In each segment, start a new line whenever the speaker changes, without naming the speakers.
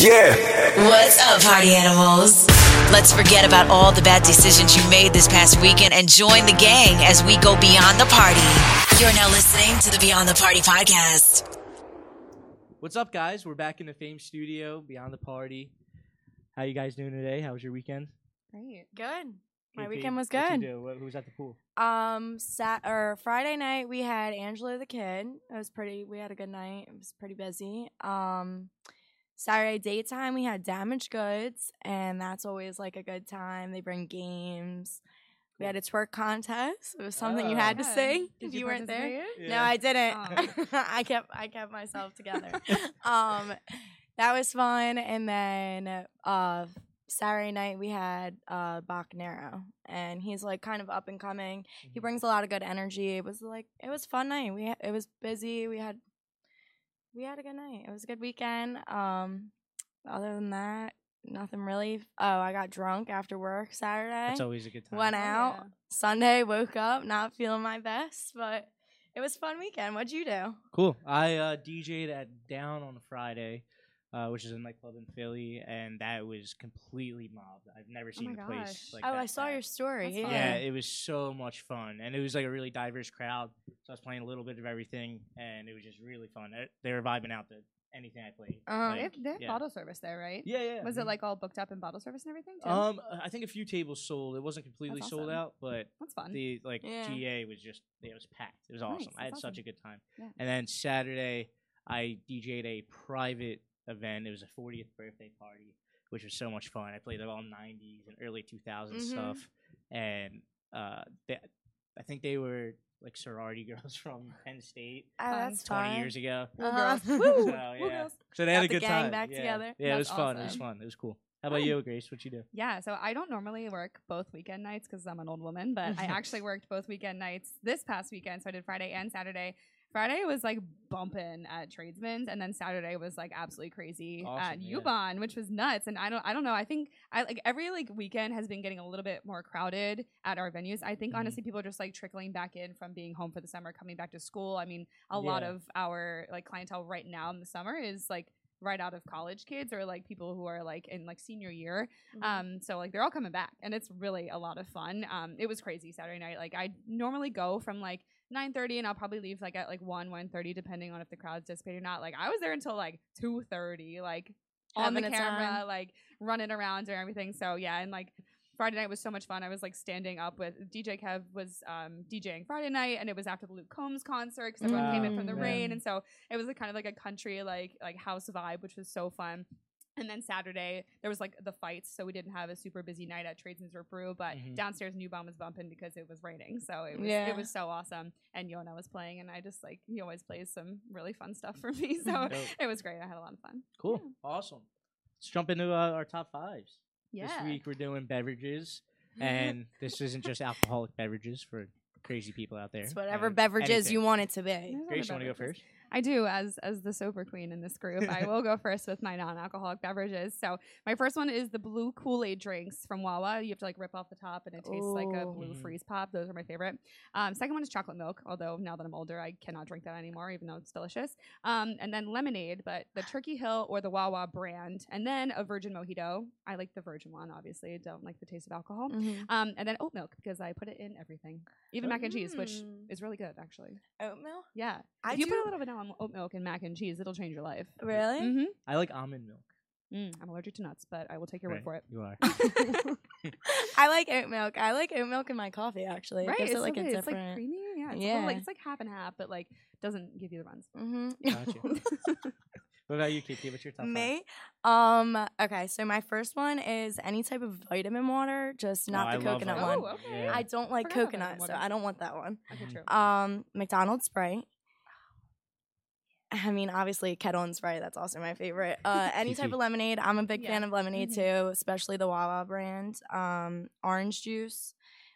Yeah.
What's up, party animals? Let's forget about all the bad decisions you made this past weekend and join the gang as we go beyond the party. You're now listening to the Beyond the Party podcast.
What's up, guys? We're back in the Fame Studio, Beyond the Party. How you guys doing today? How was your weekend?
Great.
Good. My
KP,
weekend was good.
What, who was at the pool?
Um, sat or Friday night we had Angelo the Kidd. It was pretty. We had a good night. It was pretty busy. Um, Saturday daytime we had Damaged Goods, and that's always like a good time. They bring games. We had a twerk contest. It was something you had to
Oh.
sing
Did
if
you
you, weren't there.
participate?
No, I didn't. I kept I kept myself together. um, that was fun. And then uh, Saturday night we had uh, Bacanero, and he's like kind of up and coming. He
Mhm.
brings a lot of good energy. It was like it was fun night. We ha- it was busy. We had we had a good night. It was a good weekend. Um, other than that, nothing really. Oh, I got drunk after work Saturday.
That's always a good time.
Went
Oh,
out
yeah.
Sunday. Woke up not feeling my best, but it was a fun weekend. What'd you do?
Cool. I uh, DJ'd at Down on Friday, uh, which is a nightclub in Philly, and that was completely mobbed. I've never seen
my
a place
gosh.
like
oh,
that
I saw your story.
That's
yeah.
fun.
Yeah, it was so much fun, and it was like a really diverse crowd. So I was playing a little bit of everything, and it was just really fun. They- They were vibing out to anything I played.
They
Like,
have, they have
yeah.
bottle service there, right?
Yeah, yeah.
Was
mhm.
it like all booked up in bottle service and everything too?
Um, I think a few tables sold. It wasn't completely
That's
sold out, but
That's fun.
the like
Yeah.
GA was just it was packed. It was
Nice,
awesome. I had
that's
such a good time.
Yeah.
And then Saturday, I DJ'd a private event. It was a 40th birthday party, which was so much fun. I played all 90s and early 2000s
Mhm.
stuff, and uh, they, I think they were like sorority girls from Penn State
Oh,
Fun.
that's
20
fun.
years ago.
Uh-huh.
So
Woo!
yeah,
girls.
so they had
Got
a
the
good
gang
time.
back
yeah.
together.
Yeah, it was
That's
fun. It was fun. It was cool. How about you, Grace? What you do?
Yeah, so I don't normally work both weekend nights because I'm an old woman, but I actually worked both weekend nights this past weekend. So I did Friday and Saturday. Friday was like bumping at Tradesman's, and then Saturday was like absolutely crazy at
yeah.
U-Bahn, which was nuts. And I don't, I don't know. I think I like every like weekend has been getting a little bit more crowded at our venues. I think
Mhm.
honestly, people are just like trickling back in from being home for the summer, coming back to school. I mean, a lot of our like clientele right now in the summer is like right out of college kids or like people who are like in like senior year
Mhm.
um, so like they're all coming back, and it's really a lot of fun. Um, it was crazy Saturday night. Like I normally go from like nine thirty, and I'll probably leave like at like one one thirty, depending on if the crowd's dissipated or not. Like I was there until like two thirty, like on the camera,
time.
like running around and everything. So yeah, and like. Friday night was so much fun. I was like standing up with DJ Kev was um, DJing Friday night, and it was after the Luke Combs concert because everyone came in from the
Mm.
rain, and so it was a kind of like a country like like house vibe, which was so fun. And then Saturday there was like the fights, so we didn't have a super busy night at Tradesman's or Brew, but
Mhm.
downstairs U-Bahn was bumping because it was raining, so it was
Yeah.
it was so awesome. And Yona was playing, and I just like he always plays some really fun stuff for me, so
Dope.
it was great. I had a lot of fun.
Cool. Awesome. Let's jump into uh, our top fives.
Yeah,
This week we're doing beverages, and this isn't just alcoholic beverages for crazy people out there.
It's whatever
Uh,
beverages
anything.
you want it to be.
There's
Grace, you want to go first?
I do as as the sober queen in this group. I will go first with my non-alcoholic beverages. So my first one is the blue Kool-Aid drinks from Wawa. You have to like rip off the top and it tastes like a blue freeze pop. Those are my favorite. Um, second one is chocolate milk. Although now that I'm older, I cannot drink that anymore, even though it's delicious. Um, and then lemonade, but the Turkey Hill or the Wawa brand, and then a virgin mojito. I like the virgin one. Obviously, don't like the taste of alcohol.
Mhm.
Um, and then oat milk because I put it in everything, even mac and cheese, which
Mm.
is really good actually.
Oat milk.
Yeah.
I
if you put a little vanilla m- oat milk in mac and cheese, it'll change your life.
Really?
Mm-hmm.
I like almond milk.
Mm, I'm allergic to nuts, but I will take your
Right.
word for it.
You are.
I like oat milk. I like oat milk in my coffee actually.
Right?
gives
It's
it like
so. It's like creamy. Yeah. It's, a little, like,
Yeah.
it's like half and half, but like doesn't give you the runs.
hmm
Gotcha. What about you, Kiki? What's your top five?
Me? Um. Okay. So my first one is any type of vitamin water, just
Oh,
not
I
the
love
coconut one.
Oh, okay.
Yeah.
I don't like
Forgot
coconut, so. I don't want that one.
Okay,
Mhm.
true.
Um, McDonald's Sprite. I mean, obviously, Ketel and Sprite. That's also my favorite. Uh, any type of lemonade. I'm a big fan of lemonade
Mhm.
too, especially the Wawa brand. Um, orange juice,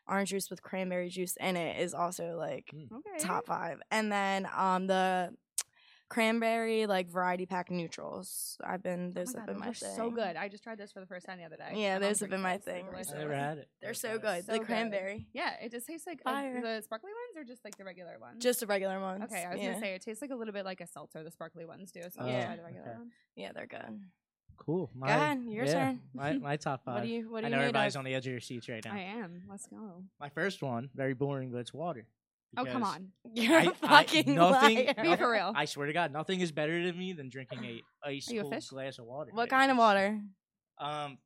orange juice with cranberry juice in it is also like
Mm.
okay.
top five. And then um, the cranberry like variety pack Nutrls. I've been
Oh
those
my
have
God,
been my
those are
thing.
so good. I just tried this for the first time the other day.
Yeah, those have been my thing
I
delicious.
never had it.
They're so good.
So
the
good.
cranberry,
Yeah, it just tastes like
Fire.
uh, the sparkly ones or just like the regular ones.
just the regular ones.
okay. I was
yeah.
gonna say it tastes like a little bit like a seltzer. The sparkly ones do. So
Yeah.
I'll try the regular
Okay.
one.
yeah, they're good.
Cool. My,
ahead, your
yeah,
turn.
My, my top five.
What do you What do
I know everybody's
of?
on the edge of your seats right now.
I am. Let's go.
My first one, very boring, but it's water.
Oh come on.
You're
I-
a
I-
fucking
nothing-
liar.
Be for real.
I swear to God, nothing is better to me than drinking a ice
Are a
cold
fish?
glass of water.
What
Yeah,
kind of water?
Um,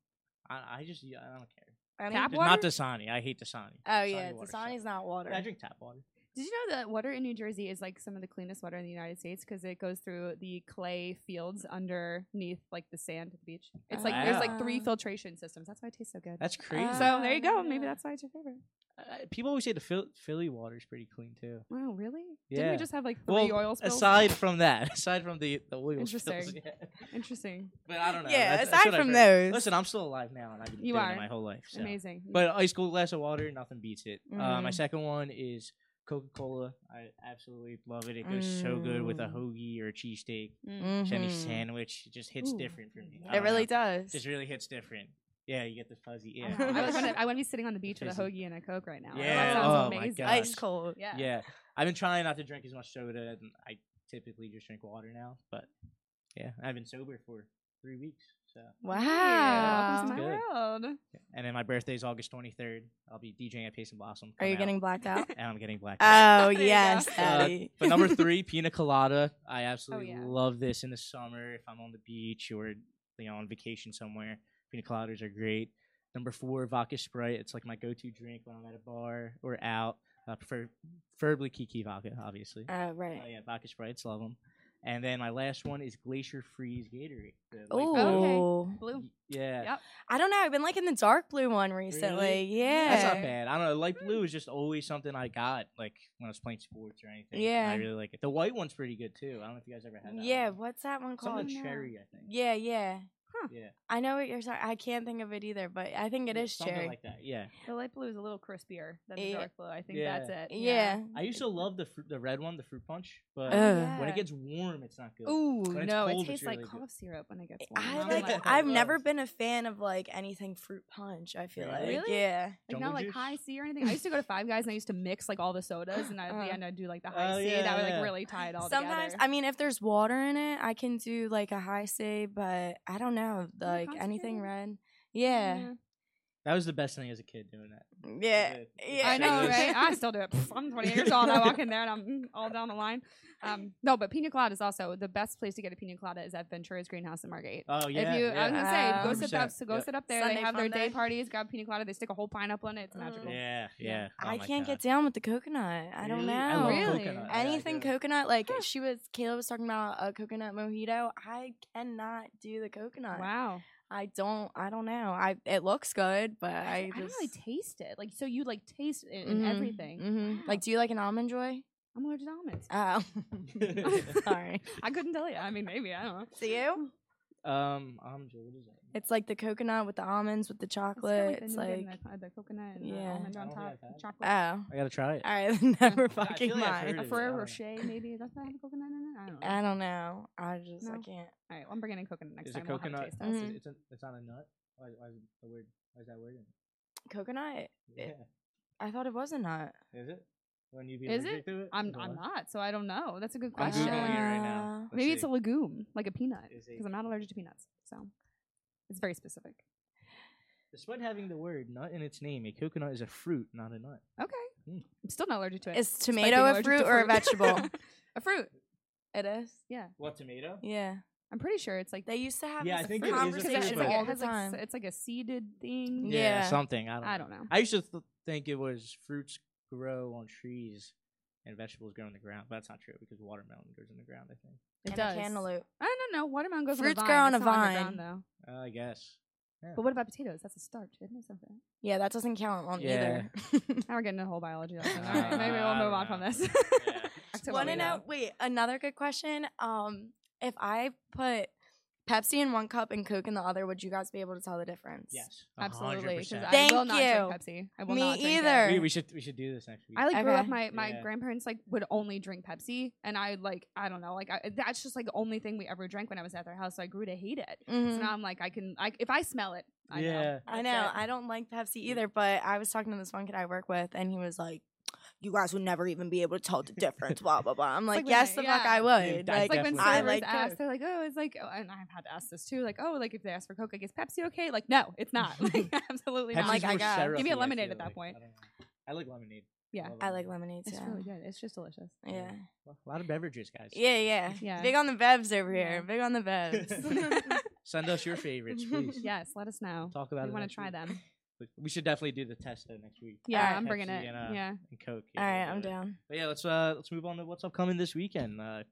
I, I just yeah, I don't care.
Any-
Tap
Just
water?
Not Dasani. I hate Dasani.
Oh
Dasani
yeah,
water
Dasani's
sucks.
not water.
Yeah, I drink tap water.
Did you know that water in New Jersey is like some of the cleanest water in the United States because it goes through the clay fields underneath like the sand at the beach. It's like there's like three filtration systems. That's why it tastes so good.
That's crazy.
Uh,
so there you go.
Oh,
Maybe that's why it's your favorite.
Uh, people always say the Phil- Philly water is pretty clean too.
Wow, really? Didn't we just have like three
well,
oil spills?
aside from that, aside from the the oil spills,
Interesting.
yeah.
Interesting.
But I don't know.
Yeah,
That's- that's
aside
I've
from those.
Listen, I'm still alive now, and I've been
You
doing
are.
it my whole life. So.
Amazing.
But ice cold glass of water, nothing beats it. Uh, my
Mhm.
second one is Coca Cola. I absolutely love it. It goes so good with a
Mm.
hoagie or a cheesesteak,
Mm.
any
Mhm.
sandwich. It just hits
Ooh,
different for me. I
It really
know.
does.
Just really hits different. Yeah, you get the fuzzy.
I
Yeah.
know. I, like wanna, I want to be sitting on the beach with a hoagie and a Coke right now.
Yeah,
That sounds
oh my
amazing.
gosh.
Ice cold.
Yeah.
yeah. I've been trying not to drink as much soda, and I typically just drink water now. But yeah, I've been sober for three weeks. So,
Wow.
Welcome to my
Good.
world.
and then my birthday is August 23rd. I'll be DJing at Pace and Blossom.
Are you
out.
getting blacked out?
And I'm getting black. out.
oh
There you go.
yes,
Uh, but number three, pina colada. I absolutely
yeah.
love this in the summer if I'm on the beach or you know on vacation somewhere. Pina coladas are great. Number four, vodka sprite. It's like my go-to drink when I'm at a bar or out. I prefer preferably Kiki vodka, obviously.
Uh, right.
Oh yeah, vodka sprites, love them. And then my last one is Glacier Freeze Gatorade. Oh, light
Ooh.
blue.
Blue.
Yeah.
Yep.
I don't know. I've been liking the dark blue one recently.
Really?
Yeah.
That's not bad. I don't know. Light blue is just always something I got like when I was playing sports or anything.
Yeah.
I really like it. The white one's pretty good too. I don't know if you guys ever had that.
Yeah.
one.
What's that one called?
Something
No.
cherry, I think.
Yeah, yeah.
Yeah.
I know what you're saying. I can't think of it either, but I think it
Yeah,
is
something
cherry.
like that. Yeah.
The light blue is a little crispier than the
Yeah.
dark blue. I think
Yeah.
that's it.
yeah.
I used to love the fru- the red one, the fruit punch, but
Ugh.
when it gets warm, it's not good.
Ooh, no,
cold,
it
it's
tastes like
really good.
cough syrup when it gets eh, warm.
I
don't
like.
like
I've never been a fan of like anything fruit punch. I feel like.
Really?
Yeah.
like
Jungle
not like
juice?
Hi-C or anything. I used to go to Five Guys and I used to mix like all the sodas and at the end I'd do like the oh, high
Oh,
C.
yeah,
that would like
yeah.
really tie it all
Sometimes,
together.
I mean, if there's water in it, I can do like a Hi-C, but I don't know, like anything red. Yeah.
That was the best thing as a kid doing that.
Yeah.
It-
Yeah.
I know,
It
right? I still do it. Pff, I'm 20 years old. I walk in there and I'm mm, all down the line. Um, no, but pina colada is also the best place to get a pina colada is at Ventura's Greenhouse in Margate.
Oh yeah.
if you,
yeah.
I was gonna say, go
Um,
sit up, so go
yep.
sit up there.
Sunday
they have their day
day.
parties. Grab pina colada. They stick a whole pineapple in it. It's
Mm.
magical.
Yeah, yeah. Oh
I can't
God.
get down with the coconut. I don't
Really?
know.
I
Really?
coconut.
Anything
do.
coconut, like she was, Kayla was talking about a coconut mojito. I cannot do the coconut.
Wow.
I don't. I don't know. I it looks good, but I,
I, don't really taste it. Like so, you like taste it in
Mhm,
everything.
mhm.
Wow.
Like, do you like an almond joy?
I'm allergic to almonds.
Oh, sorry.
I couldn't tell you. I mean, maybe I don't know.
Do you?
Um, I'm Joe. What is that?
It's like the coconut with the almonds with the chocolate.
the
It's
nougat
like
and the, uh, the coconut and the
Yeah.
almond
I
on top,
think I've had it.
chocolate.
oh.
I gotta try it.
All right, never fucking
feel like
mind.
heard
A
it. I
Ferrero
don't.
Rocher, maybe. Does that have a coconut in it? I don't know.
I don't know. I just I can't.
All right, well, I'm bringing in coconut next
Is a
time. We'll have a
coconut?
taste test.
It's, it's, a, it's not a nut. Why, why is it the word? Why is that word in?
Coconut.
Yeah.
It- I thought it was a nut.
Is it? When you be
Is
allergic to it?
I'm
Is
I'm not, so I don't know. That's a good
I'm
question.
googling it right now. Let's
Maybe it's a legume, like a peanut, because I'm not allergic to peanuts. So it's very specific.
Despite having the word nut in its name, a coconut is a fruit, not a nut.
Okay,
Mm.
I'm still not allergic to it.
Is tomato a
allergic to
fruit or a vegetable?
a fruit.
it is.
Yeah,
What tomato?
Yeah.
I'm pretty sure it's like
They used to have
Yeah, I
this
think it is a
conversation
fruit,
it's like,
all
it
the
has like
time.
it's like a seeded thing.
Yeah.
something. I don't.
I
know.
don't know.
I used to th- think it was fruits grow on trees and vegetables grow in the ground, but that's not true because watermelon grows in the ground. I think.
It
and
does.
a cantaloupe.
I don't know. Watermelon grows.
Fruits
on a
grow on a
It's not underground,
vine.
though.
Uh, I guess. Yeah.
But what about potatoes? That's a starch, isn't it? Something.
Yeah, that doesn't count on
Yeah.
either.
Now we're getting a whole biology lesson. All
Uh,
maybe we'll move on from this.
Yeah.
Back to
Want to know?
know.
Wait, another good question. Um, if I put Pepsi in one cup and Coke in the other, would you guys be able to tell the difference?
Yes. a
Absolutely. 'cause
100%.
I
Thank
will not
you.
drink Pepsi. I will
Me
not drink it.
either.
We, we should we should do this next week.
I like grew up. My my
Yeah.
grandparents like would only drink Pepsi, and I like I don't know like I, that's just like the only thing we ever drank when I was at their house. So I grew to hate it.
Mhm.
So now I'm like I can like if I smell it, I know.
yeah.
I
That's
know.
it.
I don't like Pepsi either, but I was talking to this one kid I work with, and he was like, you guys would never even be able to tell the difference. blah blah blah. I'm like,
like
yes,
they-
the fuck. I would.
I
like,
like when
I
servers
like
ask, they're like, "Oh, it's like," oh, and I've had to ask this too. Like, "Oh, like if they ask for Coke, like is Pepsi okay?" Like, no, it's not. Like, absolutely not.
like, I got-
Give me a lemonade
feel
at that point.
I. I like lemonade.
Yeah.
love
I like
lemonade.
lemonade too.
It's really good. It's just delicious.
Yeah.
A lot of beverages, guys.
Yeah, yeah.
Yeah.
Big on the bevs over
Yeah.
here. Big on the bevs.
Send us your favorites, please.
Yes, let us know.
Talk about
we
it.
want to try
week.
them.
We- We should definitely do the test though next week.
Yeah,
Alright.
I'm bringing it.
And, uh,
yeah.
and Coke.
All
yeah,
right,
we'll
I'm
do
down.
But yeah, let's uh let's move on to what's upcoming this weekend. Uh,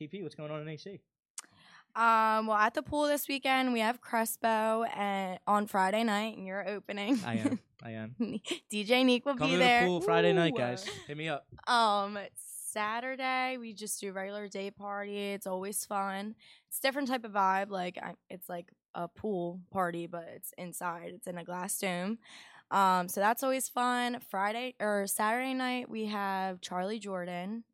KP, what's going on in AC?
Um, well, at the pool this weekend, we have Crespo and on Friday night, and you're opening.
I am. I am.
DJ Neek will
Come
be
to
there.
the pool Friday night, guys. Hit me up.
Um, Saturday we just do regular day party. It's always fun. It's a different type of vibe. Like I, it's like a pool party, but it's inside. It's in a glass dome. Um, so that's always fun. Friday or Saturday night we have Charly Jordan,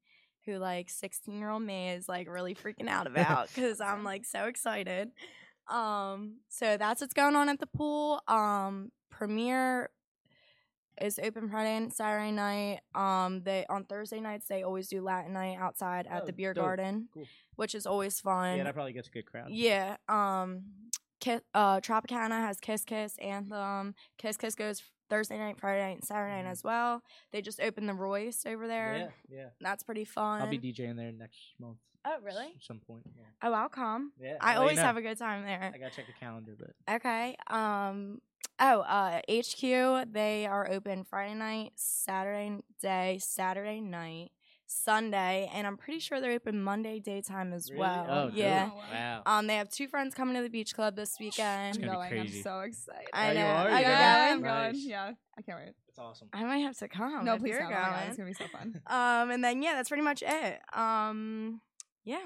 who like 16 year old me is like really freaking out about because I'm like so excited. Um, so that's what's going on at the pool. Um, premiere is open Friday and Saturday night. Um, they on Thursday nights they always do Latin night outside at
Oh,
the beer
dope.
garden,
Cool.
which is always fun.
Yeah, that probably gets a good crowd.
Yeah. Um, Ki- uh, Tropicana has Kiss Kiss Anthem. Kiss Kiss goes Thursday night, Friday night, and Saturday night
Mhm.
as well. They just opened the Royce over there.
Yeah, yeah.
That's pretty fun.
I'll be DJing there next month.
oh, really?
At some point. Yeah.
Oh, I'll come.
Yeah.
I
I'll you
always
know.
have a good time there.
I gotta check the calendar, but
Okay. Um. Oh, uh, HQ. They are open Friday night, Saturday day, Saturday night, Sunday, and I'm pretty sure they're open Monday daytime as
Really?
well.
Oh, dope.
yeah.
Wow.
Um. They have two friends coming to the beach club this
I'm
weekend.
gonna be
going. I'm so excited.
I
Oh, you
know. Oh,
You're
you're
yeah,
going?
I'm going.
Nice.
Yeah, I can't wait.
It's awesome.
I might have to come.
no, please
you're.
Oh God,
going.
It's gonna be so fun.
Um. And then yeah, that's pretty much it. Um. Yeah.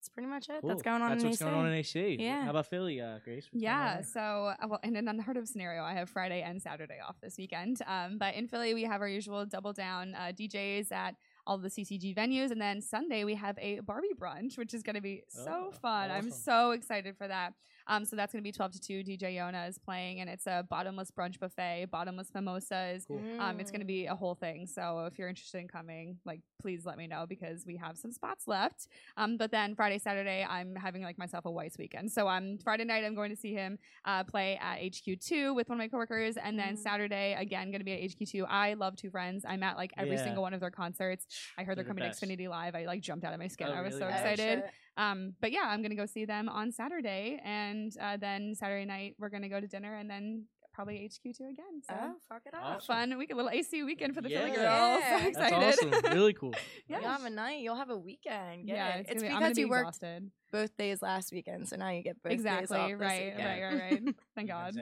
That's pretty much it. That's going on
That's
in
what's
AC.
going on in AC.
Yeah.
How about Philly, uh, Grace? What's
Yeah, so uh, well, in an unheard of scenario, I have Friday and Saturday off this weekend. Um, but in Philly, we have our usual double down uh, DJs at all the CCG venues, and then Sunday we have a Barbie brunch, which is going to be so
Oh,
fun. I'm so excited for that. Um, so that's going to be 12 to 2. DJ Yona is playing, and it's a bottomless brunch buffet, bottomless mimosas.
Cool.
Um, it's going to
Mm.
be a whole thing. So if you're interested in coming, like, please let me know because we have some spots left. Um, but then Friday, Saturday, I'm having like myself a Weiss weekend. So on Friday night, I'm going to see him uh, play at HQ2 with one of my coworkers, and then
Mhm.
Saturday again going to be at HQ2. I love Two Friends. I'm at like every
Yeah.
single one of their concerts. I heard they're,
They're
coming
best.
to Xfinity Live. I like jumped out of my skin.
Oh,
I was
really?
so
Oh,
Oh,
excited.
shit.
Um, but yeah, I'm gonna go see them on Saturday, and uh, then Saturday night we're gonna go to dinner, and then probably HQ2 again. So
Oh, fuck it up.
Awesome.
fun week, a little AC weekend for the Philly
Yeah.
girls.
Yeah.
So
That's
excited.
awesome. Really cool.
Yeah.
You'll have a night. You'll have a weekend. Get
yeah,
it.
it's,
it's,
gonna be, I'm
because
be
you worked
exhausted.
both days last weekend, so now you get both days
Exactly.
off this
Right, right. Right. Right. Thank God.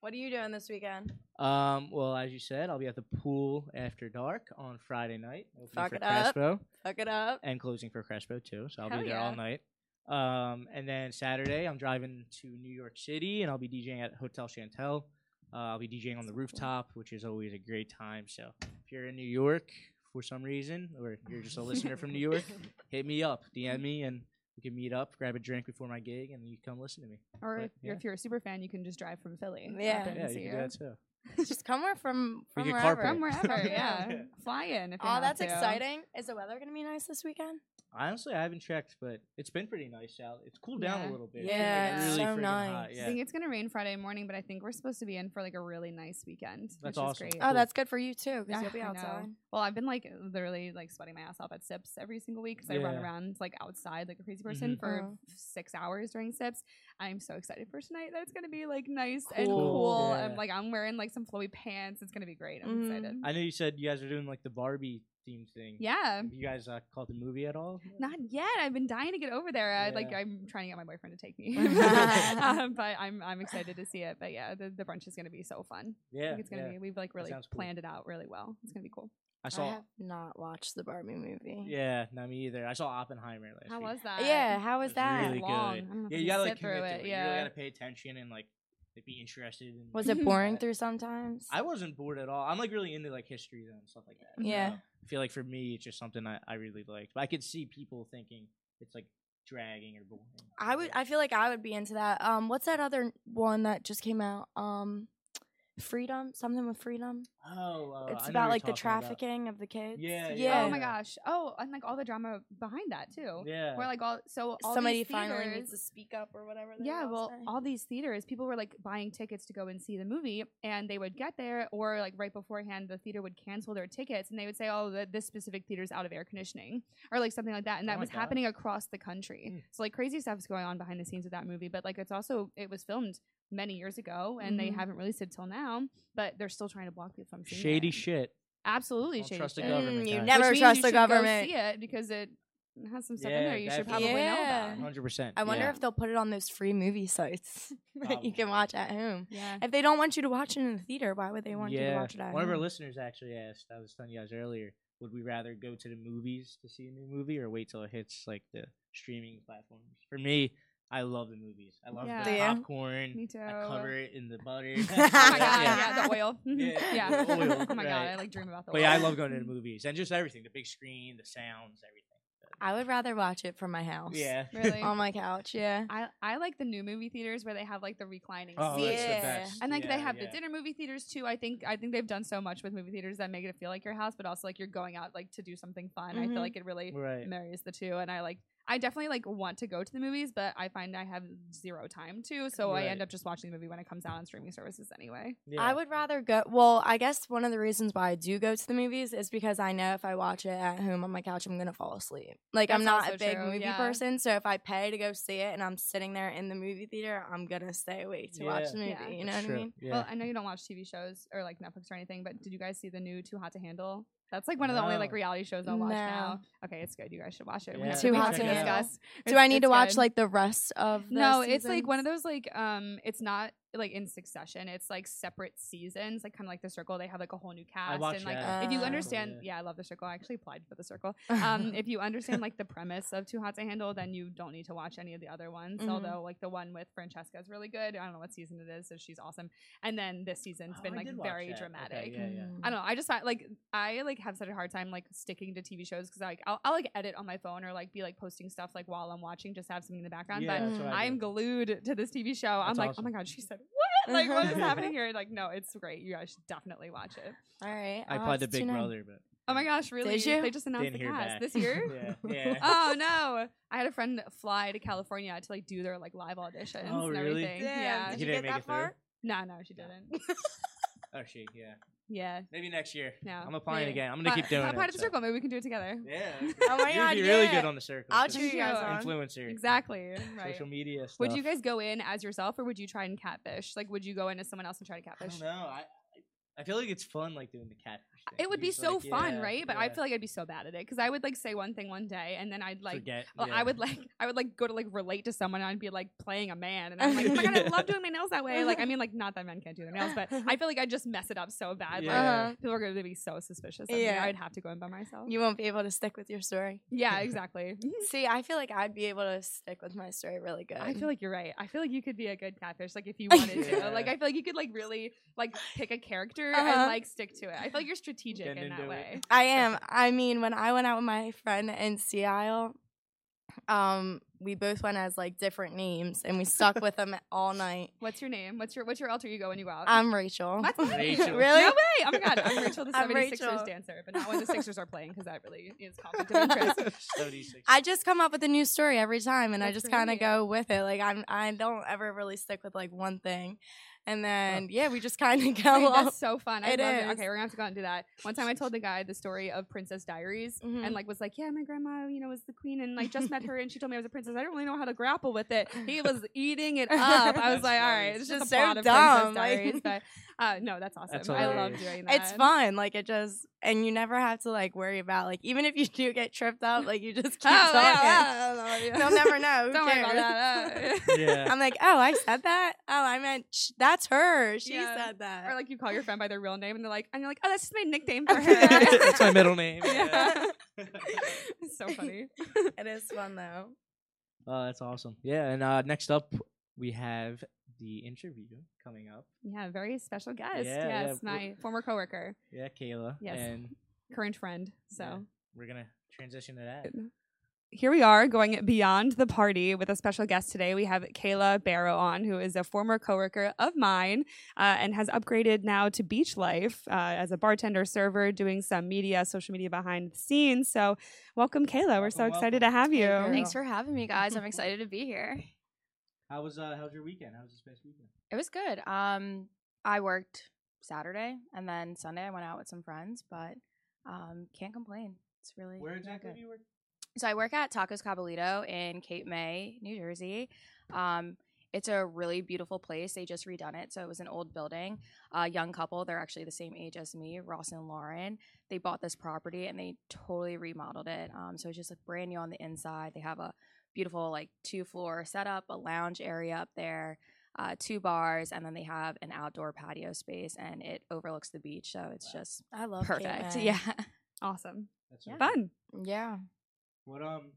What are you doing this weekend?
Um, well, as you said, I'll be at the pool after dark on Friday night.
Fuck
for
it up. Fuck it up.
and closing for Crespo too. So I'll
Hell
be there
yeah.
all night. Um, and then Saturday I'm driving to New York City and I'll be DJing at Hotel Chantelle. Uh, I'll be DJing on the rooftop, which is always a great time. So if you're in New York for some reason, or you're just a listener from New York, hit me up, DM me, and we can meet up, grab a drink before my gig, and you can come listen to me.
Or
But,
if, you're,
yeah.
if you're a super fan, you can just drive from Philly.
Yeah.
Yeah, you can do that too.
Just come where from
We
from
could
wherever.
From wherever,
Yeah.
yeah. Fly in if you
Oh,
have
that's
to.
exciting. Is the weather gonna be nice this weekend?
Honestly, I haven't checked, but it's been pretty nice out. It's cooled down
Yeah.
a little bit.
Yeah,
it's
it's
really
so nice.
hot.
I
I think it's gonna rain Friday morning, but I think we're supposed to be in for like a really nice weekend.
That's
which
awesome.
Is great.
Oh,
Cool.
that's good for you too, because
Yeah,
you'll be
I
outside.
Well, I've been like literally like sweating my ass off at Sips every single week because I run around like outside like a crazy person
Mhm.
for f- six hours during Sips. I'm so excited for tonight that it's gonna be like nice and
Cool.
cool.
Yeah.
And like I'm wearing like some flowy pants. It's gonna be great. I'm
Mhm.
excited.
I know you said you guys are doing like the Barbie themed thing.
Yeah.
Have you guys uh, caught the movie at all?
Not yet. I've been dying to get over there. I like. I'm trying to get my boyfriend to take me, um, but I'm I'm excited to see it. But yeah, the, the brunch is gonna be so fun. I
Yeah.
think it's gonna
yeah.
be. We've like really
sounds cool.
planned it out really well. It's gonna be cool.
I
I
saw.
have not watched the Barbie movie.
yeah, not me either. I saw Oppenheimer last
How
week.
was that?
Yeah, how
It
was that?
Really
Long.
Good.
don't know if
Yeah, you gotta like
through
commit to
it,
it. You really gotta pay attention and like be interested. In,
Was it boring
Yeah.
through sometimes?
I wasn't bored at all. I'm like really into like history though and stuff like that.
Yeah.
I feel like for me, it's just something I, I really liked. But I could see people thinking it's like dragging or boring.
I would. I feel like I would be into that. Um, what's that other one that just came out? Um, Freedom, something with freedom.
Oh, uh,
it's
I
about like the
talking about.
trafficking of the kids.
Yeah,
yeah.
Oh my gosh. Oh, and like all the drama behind that too.
Yeah.
Where like all so all
Somebody
these
finally
theaters-
needs to speak up or whatever.
Yeah, well,
say.
all these theaters, people were like buying tickets to go and see the movie, and they would get there, or like right beforehand, the theater would cancel their tickets, and they would say, "Oh, the, this specific theater's out of air conditioning," or like something like that, and
Oh
that
my
was
God.
happening across the country.
Mm.
So like crazy stuff is going on behind the scenes of that movie, but like it's also it was filmed many years ago, and they
Mhm.
haven't released it till now, but they're still trying to block people from seeing
Shady
it.
shit.
Absolutely
Don't
shady.
trust the government,
Mm, you
guys.
never
Which means
trust
you
the
should go
government.
see it because it has some stuff in there you should
definitely.
probably know about.
Hundred percent.
I wonder
yeah.
if they'll put it on those free movie sites that you can watch at home.
Yeah.
If they don't want you to watch it in the theater, why would they want you to watch it at home?
One of our listeners actually asked. I was telling you guys earlier. Would we rather go to the movies to see a new movie or wait till it hits like the streaming platforms? For me, I love the movies. I love
Yeah.
the
Do you?
popcorn.
Me too.
I cover it in the butter.
Oh
my god,
yeah.
yeah, the oil.
Yeah,
yeah.
the oil,
oh my god. I like dream about the
But
oil.
yeah, I love going to the movies and just everything. The big screen, the sounds, everything.
I would rather watch it from my house.
Yeah.
Really?
On my couch, yeah.
I, I like the new movie theaters where they have like the reclining
Oh,
seats.
that's the
Yeah.
best.
And like they have
yeah.
the dinner movie theaters too. I think I think they've done so much with movie theaters that make it feel like your house, but also like you're going out like to do something fun. I
Mhm.
feel like it really
Right.
marries the two. And I like I definitely like want to go to the movies, but I find I have zero time to, so I end up just watching the movie when it comes out on streaming services anyway.
Yeah.
I would rather go. Well, I guess one of the reasons why I do go to the movies is because I know if I watch it at home on my couch, I'm gonna fall asleep. Like I'm not a big
true,
movie
yeah.
person, so if I pay to go see it and I'm sitting there in the movie theater, I'm gonna stay awake to watch
Yeah.
the movie.
Yeah.
you know
That's
what I mean?
Yeah.
Well, I know you don't watch TV shows or like Netflix or anything, but did you guys see the new Too Hot to Handle? That's like one of the only like reality shows I'll watch
No.
now. Okay, it's good. You guys should watch it. We
Yeah,
have
Too Hot
to
to Handle.
discuss.
Do
It's-
I need to
it's
watch
good.
like the rest of? The
No, it's like one of
seasons?
those like um it's not like in succession. It's like separate seasons, like kind of like the circle. They have like a whole new cast
watched
and like
that.
if you
Uh,
understand,
Yeah.
yeah, I love the circle. I actually applied for the circle. Um if you understand like the premise of Too Hot to Handle, then you don't need to watch any of the other ones.
Mhm.
Although like the one with Francesca is really good. I don't know what season it is, so she's awesome. And then this season's
Oh,
been like very
that. Okay,
dramatic.
yeah, yeah.
I don't know. I just find like I like have such a hard time like sticking to TV shows because like I'll, I'll like edit on my phone or like be like posting stuff like while I'm watching just to have something in the background.
Yeah,
but
that's what I
I'm
do.
glued to this TV show. I'm like,
awesome.
oh my god, she said what? Like what is mm-hmm. happening here? Like no, it's great. You guys should definitely watch it.
All right.
I
I'll
played
have
the
to
Big
tune in.
Brother, but
Oh my gosh, really?
Did you?
They just announced
didn't
the
hear
cast
back.
this year.
yeah, yeah.
oh no! I had a friend fly to California to like do their like live auditions
Oh,
and
really?
everything.
Damn,
Yeah.
Did
You
you,
didn't
get
make
that
it through?
far?
No, no, she didn't.
Oh, she, yeah.
yeah.
Maybe next year.
No.
I'm applying
maybe.
again. I'm gonna
But-
keep doing
but
it.
Apply to the
so.
circle. Maybe we can do it together.
Yeah.
Oh my
You'd
God,
be really
yeah.
good on the circle.
I'll cheer you guys on.
Influencer.
Exactly. Right.
Social media stuff.
Would you guys go in as yourself, or would you try and catfish? Like, would you go in as someone else and try to catfish?
I don't know. I, I I feel like it's fun, like doing the catfish thing.
It would be so
like,
fun,
yeah,
right? But I feel like I'd be so bad at it because I would like say one thing one day, and then I'd like.
forget.
Well,
yeah.
I would like I would like go to like relate to someone and I'd be like playing a man and I'm like, oh my god, I love doing my nails that way. Like I mean like not that men can't do their nails, but I feel like I just mess it up so bad. Like
Yeah.
people are gonna be so suspicious of me.
Yeah.
I'd have to go in by myself.
You won't be able to stick with your story.
yeah, exactly.
See, I feel like I'd be able to stick with my story really good.
I feel like you're right. I feel like you could be a good catfish, like if you wanted to. Like I feel like you could like really like pick a character
Uh-huh.
and like stick to it. I feel like you're strategic
Getting
in that
into it.
way.
I am. I mean, when I went out with my friend in Sea Isle, um, we both went as like different names, and we stuck with them all night.
What's your name? What's your what's your alter ego when you go out?
I'm Rachel.
That's funny.
Rachel.
Really?
No way! Oh my god, I'm Rachel, the
I'm
76ers
Rachel.
dancer, but not when the Sixers are playing because that really is conflict of interest.
76.
I just come up with a new story every time, and I just kind of go with it. Like I'm, I don't ever really stick with like one thing, and then yeah, we just kind of go.
Wait,
off.
that's so fun. I
It
love it.
is.
Okay, we're gonna have to go out and do that. One time I told the guy the story of Princess Diaries
Mhm.
and like was like, Yeah, my grandma, you know, was the queen and like just met her and she told me I was a princess. I didn't really know how to grapple with it. He was eating it up. I was like, all right, it's
It's
just,
just
a
so
plot of
dumb,
Princess
like-
Diaries. But uh no, that's awesome.
That's
I love doing that.
It's fun. Like it just, and you never have to like worry about like even if you do get tripped up, like you just keep
Oh,
talking.
yeah, yeah.
They'll never know. Who
Don't worry about that. uh.
yeah.
I'm like, oh, I said that. Oh, I meant sh- that's her. She
Yeah.
said that.
or like you call your friend by their real name and they're like and you're like, Oh, that's just my nickname for her.
That's my middle name.
Yeah. it's so funny.
it is fun though.
Oh, that's awesome. Yeah, and uh, next up we have the interview coming up.
Yeah, very special guest.
Yeah, yeah,
yes,
we're-
my former coworker,
Yeah, Kayla.
Yes.
And
current friend. So
yeah, we're gonna transition to that.
Here we are going beyond the party with a special guest today. We have Kayla Barrow on, who is a former coworker of mine uh, and has upgraded now to beach life uh, as a bartender, server, doing some media, social media behind the scenes. So, welcome, Kayla. We're so
Welcome,
excited to have you.
girl.
Thanks for having me, guys. I'm excited to be here.
How was uh, how was your weekend? How was this past weekend?
It was good. Um, I worked Saturday and then Sunday I went out with some friends, but um, can't complain. It's really
Where
really
exactly
good.
do you work?
So I work at Tacos Cabalito in Cape May, New Jersey. Um, it's a really beautiful place. They just redone it, so it was an old building. A young couple, they're actually the same age as me, Ross and Lauren. They bought this property and they totally remodeled it. Um, so it's just like brand new on the inside. They have a beautiful like two floor setup, a lounge area up there, uh, two bars, and then they have an outdoor patio space, and it overlooks the beach. So it's
Wow.
just
I love Cape
perfect. Yeah.
Awesome.
That's so
Yeah.
Fun.
Yeah.
What um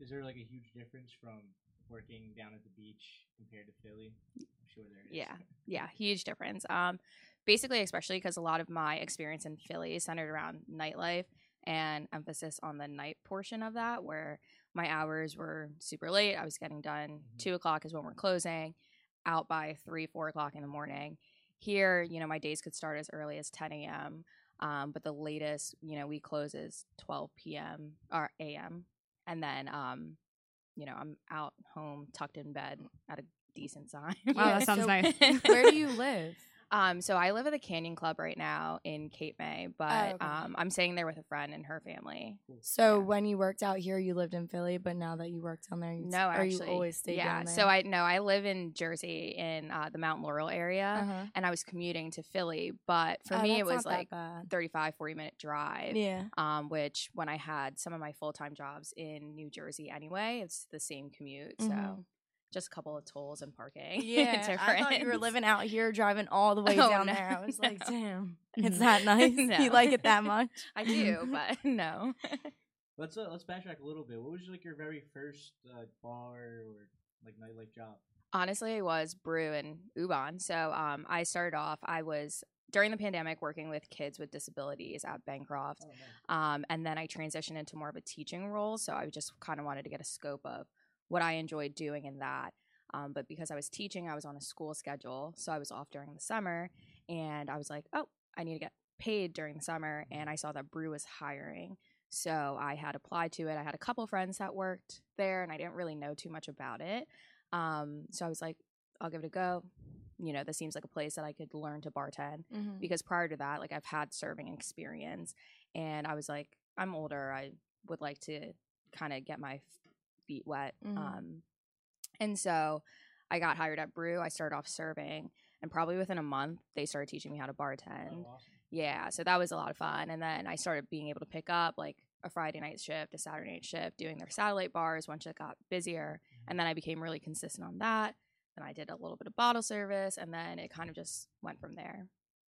is there like a huge difference from working down at the beach compared to Philly? I'm sure there is.
Yeah. yeah, huge difference. Um, basically, especially because a lot of my experience in Philly is centered around nightlife and emphasis on the night portion of that, where my hours were super late. I was getting done
Mhm.
two o'clock is when we're closing, out by three, four o'clock in the morning. Here, you know, my days could start as early as 10 a.m. Um, but the latest, you know, we close is 12 p.m. or a.m. And then, um, you know, I'm out home, tucked in bed at a decent time.
Wow, that sounds
so
nice.
Where do you live?
Um, so I live at the Canyon Club right now in Cape May, but
okay.
um, I'm staying there with a friend and her family.
So
Yeah.
when you worked out here, you lived in Philly, but now that you work down there, you
No,
or
actually,
you always stay
yeah.
down there.
So I no, I live in Jersey in uh, the Mount Laurel area,
uh-huh.
and I was commuting to Philly. But for
Oh,
me, it was like
bad.
35, 40 minute drive.
yeah.
Um, which when I had some of my full time jobs in New Jersey anyway, it's the same commute. So
Mhm.
Just a couple of tolls and parking.
Yeah, I thought you were living out here, driving all the way
Oh,
down
no,
there. I was like, damn, it's that nice.
No.
You like it that much?
I do, but no.
Let's uh, let's backtrack a little bit. What was like your very first uh, bar or like nightlife job?
Honestly, it was Brew and U-Bahn. So um, I started off, I was during the pandemic working with kids with disabilities at Bancroft.
Oh, nice.
Um, and then I transitioned into more of a teaching role. So I just kind of wanted to get a scope of what I enjoyed doing in that. Um, but because I was teaching, I was on a school schedule. So I was off during the summer. And I was like, oh, I need to get paid during the summer. And I saw that Brew was hiring. So I had applied to it. I had a couple friends that worked there, and I didn't really know too much about it. Um, so I was like, I'll give it a go. You know, this seems like a place that I could learn to bartend
Mm-hmm.
because prior to that, like I've had serving experience, and I was like, I'm older. I would like to kind of get my feet wet.
Mhm.
Um, and so I got hired at Brew. I started off serving, and probably within a month, they started teaching me how to bartend.
Oh, awesome.
Yeah, so that was a lot of fun. And then I started being able to pick up like a Friday night shift, a Saturday night shift, doing their satellite bars once it got busier. And then I became really consistent on that. Then I did a little bit of bottle service, and then it kind of just went from there.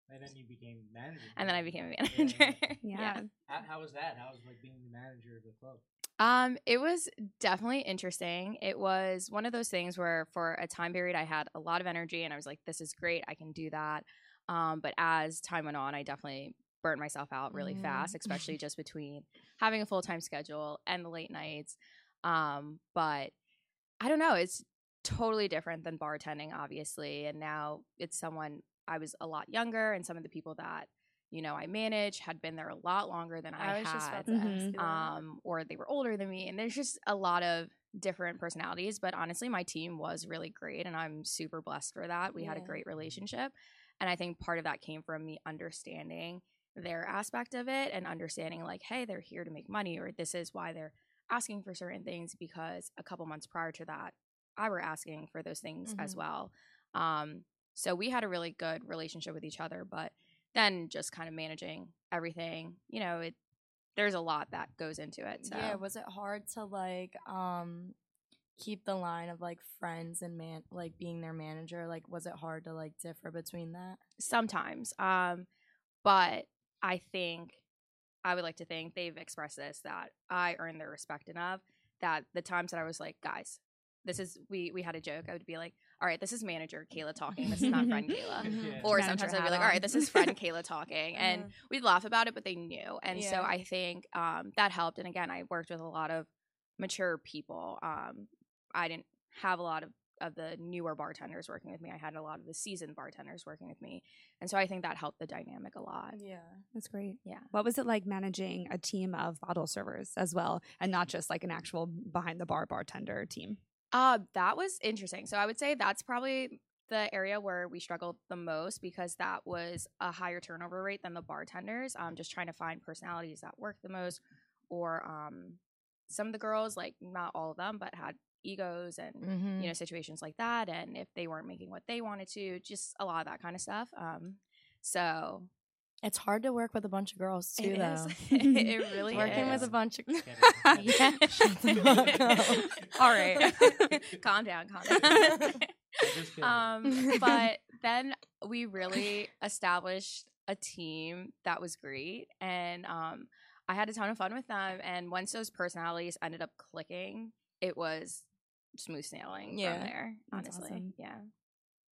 And then you became manager.
And then I became a
Yeah,
manager.
yeah.
Yeah.
How, how was that? How was like being the manager of the club?
Um, it was definitely interesting. It was one of those things where for a time period I had a lot of energy and I was like, this is great, I can do that. Um, but as time went on, I definitely burnt myself out really
Mhm.
fast, especially just between having a full time schedule and the late nights. Um, but I don't know, it's totally different than bartending, obviously. And now it's someone I was a lot younger, and some of the people that you know I manage had been there a lot longer than I,
I was
had
just about to
Mhm.
ask you that.
um, or they were older than me. And there's just a lot of different personalities. But honestly, my team was really great, and I'm super blessed for that. We had a great relationship, and I think part of that came from me understanding their aspect of it and understanding like, hey, they're here to make money, or this is why they're asking for certain things. Because a couple months prior to that, I were asking for those things as
Mhm.
well. Um, so we had a really good relationship with each other, but then just kind of managing everything, you know, it there's a lot that goes into it. So
Yeah, was it hard to like um keep the line of like friends and man like being their manager? Like was it hard to like differ between that?
sometimes. Um, but I think I would like to think they've expressed this that I earned their respect enough that the times that I was like, guys, this is we we had a joke. I would be like, all right, this is manager Kayla talking. This is not friend Kayla.
Mhm.
Yeah.
Or
Manager
sometimes I'd be like, all right, this is friend Kayla talking. And
Yeah.
we'd laugh about it, but they knew. And so I think um, that helped. And again, I worked with a lot of mature people. Um, I didn't have a lot of of the newer bartenders working with me. I had a lot of the seasoned bartenders working with me, and so I think that helped the dynamic a lot.
Yeah.
That's great.
Yeah.
What was it like managing a team of bottle servers as well, and not just like an actual behind the bar bartender team?
Uh, that was interesting. So I would say that's probably the area where we struggled the most because that was a higher turnover rate than the bartenders. Um, just trying to find personalities that work the most, or um, some of the girls, like not all of them, but had egos and
Mm-hmm.
you know situations like that, and if they weren't making what they wanted to, just a lot of that kind of stuff. Um, so
it's hard to work with a bunch of girls too,
it is.
though.
it really
Working
is.
with a bunch of
Get
yeah. Shut the fuck up.
All right. calm down, calm down. Um, but then we really established a team that was great, and um, I had a ton of fun with them. And once those personalities ended up clicking, it was smooth sailing
Yeah.
from there. Honestly,
awesome.
yeah.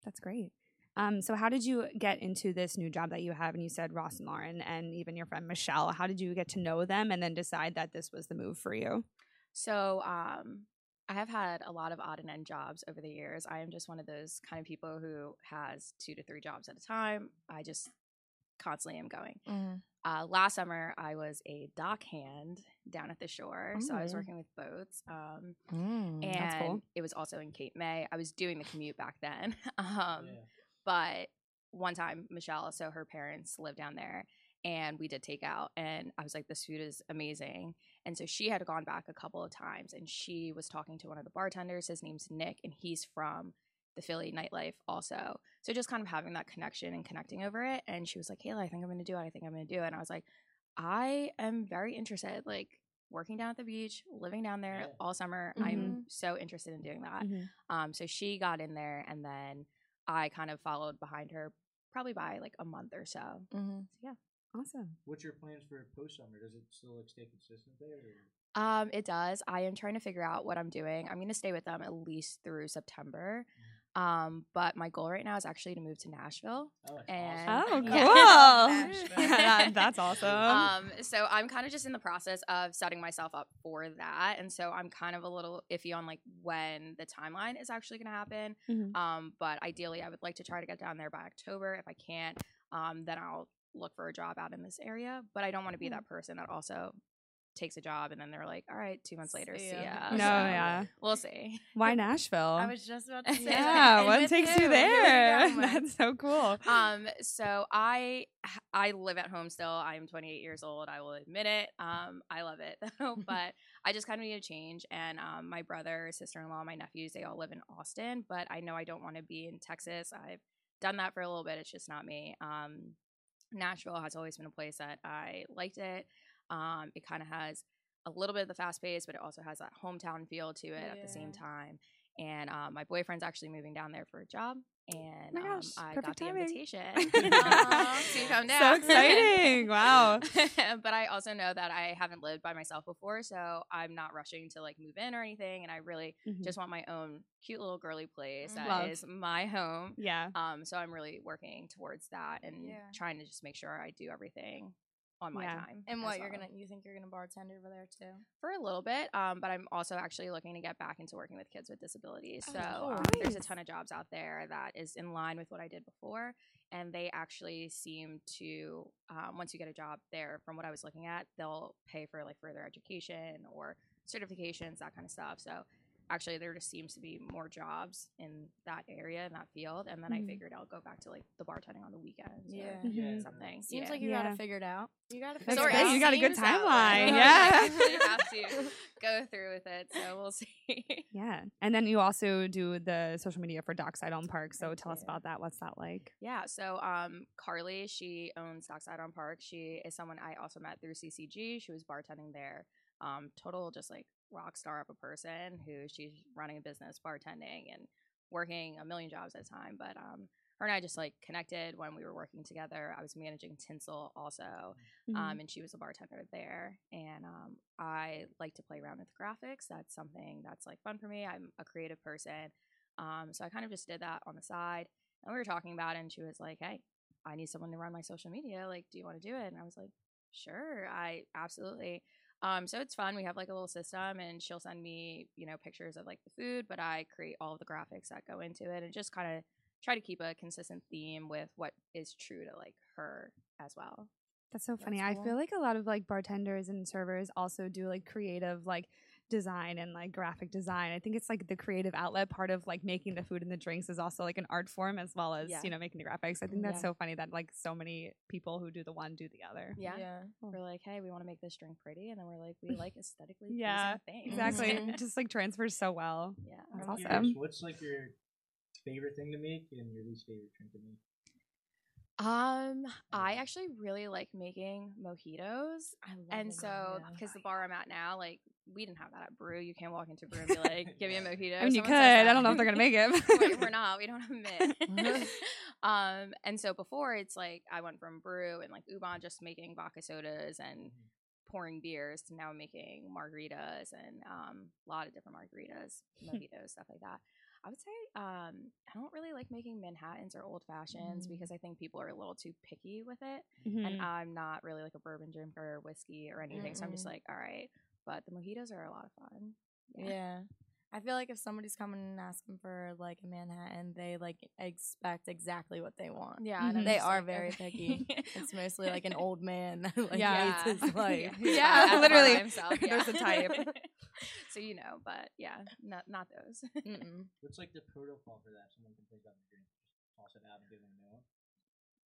That's great. Um, so how did you get into this new job that you have? And you said Ross and Lauren, and even your friend Michelle. How did you get to know them, and then decide that this was the move for you?
So, um, I have had a lot of odd and end jobs over the years. I am just one of those kind of people who has two to three jobs at a time. I just constantly am going.
Mhm.
Uh, last summer, I was a dock hand down at the shore. So I was
Oh.
working with boats. Um,
Mm.
and
cool.
it was also in Cape May. I was doing the commute back then. um,
Yeah.
But one time, Michelle, so her parents live down there, and we did take out. And I was like, this food is amazing. And so she had gone back a couple of times, and she was talking to one of the bartenders. His name's Nick, and he's from the Philly nightlife also. So just kind of having that connection and connecting over it. And she was like, Kayla, I think I'm going to do it. I think I'm going to do it. And I was like, I am very interested. Like, working down at the beach, living down there
Yeah.
all summer.
Mhm.
I'm so interested in doing that. Um, so she got in there, and then I kind of followed behind her, probably by like a month or so.
Mhm. Yeah.
Awesome.
What's your plans for post summer? Does it still like stay consistent there? Or?
Um, it does. I am trying to figure out what I'm doing. I'm going to stay with them at least through September. Um, but my goal right now is actually to move to Nashville.
Oh, that's
And
Oh, cool.
Yeah.
That- that's awesome.
Um, so I'm kind of just in the process of setting myself up for that, and so I'm kind of a little iffy on like when the timeline is actually going to happen.
Mhm.
Um, but ideally, I would like to try to get down there by October. If I can't, um, then I'll look for a job out in this area. But I don't want to be that person that also takes a job and then they're like, "All right, two months later,
See
see
ya."
ya."
no,
So,
yeah.
we'll see.
Why Nashville?
I was just about to say
yeah, what takes you there? That's so cool.
um so i i live at home still i'm 28 years old i will admit it um i love it though but i just kind of need a change and um my brother sister-in-law my nephews they all live in austin but i know i don't want to be in texas i've done that for a little bit it's just not me um nashville has always been a place that i liked it um it kind of has a little bit of the fast pace but it also has that hometown feel to it at the same time and um, my boyfriend's actually moving down there for a job and
my
um,
gosh,
I got the
timing.
invitation to come down.
So exciting. Wow.
but I also know that I haven't lived by myself before, so I'm not rushing to like move in or anything. And I really
Mhm.
just want my own cute little girly place that
Love.
is my home.
Yeah.
Um, so I'm really working towards that and
Yeah.
trying to just make sure I do everything on my
Yeah.
time.
And
as
what you're
well.
gonna? You think you're gonna bartend over there too?
for a little bit, um, but I'm also actually looking to get back into working with kids with disabilities.
Oh,
So
cool.
um, there's a ton of jobs out there that is in line with what I did before, and they actually seem to um, once you get a job there, from what I was looking at, they'll pay for like further education or certifications, that kind of stuff. So actually, there just seems to be more jobs in that area in that field, and then
Mhm.
I figured I'll go back to like the bartending on the weekends,
Yeah.
or
Mhm.
something.
Seems
yeah.
like you
Yeah.
got it figured out. You got to
figure
figured
great.
out.
You got a good
seems that way.
timeline.
I
Yeah.
actually have to go through with it, so we'll see.
Yeah. And then you also do the social media for Dockside on Park. So
I
tell us about that. What's that like?
yeah, so um, Carly, she owns Dockside on Park. She is someone I also met through CCG. She was bartending there. Um, total just like rock star of a person who she's running a business, bartending, and working a million jobs at a time. But um, her and I just like connected when we were working together. I was managing Tinsel also,
Mm-hmm.
um, and she was a bartender there. And um, I like to play around with graphics. That's something that's like fun for me. I'm a creative person, um, so I kind of just did that on the side. And we were talking about it, and she was like, "Hey, I need someone to run my social media. Like, do you want to do it?" And I was like, "Sure, I absolutely." Um, so it's fun. We have like a little system, and she'll send me, you know, pictures of like the food, but I create all of the graphics that go into it, and just kind of try to keep a consistent theme with what is true to like her as well.
That's so
That's
funny. I feel like a lot of like bartenders and servers also do like creative like design and like graphic design. I think it's like the creative outlet part of like making the food and the drinks is also like an art form as well as,
Yeah.
you know, making the graphics. I think that's
Yeah.
so funny that like so many people who do the one do the other.
Yeah.
Yeah.
We're like, hey, we want to make this drink pretty, and then we're like, we like aesthetically pleasing
Yeah,
things.
Exactly. It just like transfers so well.
yeah.
That's awesome.
curious, What's like your favorite thing to make and your least favorite drink to make?
Um, I actually really like making mojitos.
I love
And so, because the bar I'm at now, like, we didn't have that at Bru. You can't walk into Bru and be like, give me a mojito.
I mean, you could. I don't know if they're gonna make it.
Wait, we're not. We don't have mint. um, and so before it's like I went from brew and like U-Bahn just making vodka sodas and pouring beers to now making margaritas and um, a lot of different margaritas, mojitos, stuff like that. I would say um, I don't really like making Manhattans or old fashions
Mm.
because I think people are a little too picky with it,
Mhm.
and I'm not really like a bourbon drinker or whiskey or anything. So I'm just like, all right. But the mojitos are a lot of fun.
Yeah. I feel like if somebody's coming and asking for like a Manhattan, they like expect exactly what they want.
Yeah, and I'm
Mhm.
They are
like,
very
okay.
picky. It's mostly like an old man that like
Yeah.
hates his life.
He's
Yeah,
fine at the bar by
literally.
himself,
There's a type.
so you know, but yeah, not not those.
What's like the protocol for that? Someone can pick up a drink, just toss it out and give them a new one.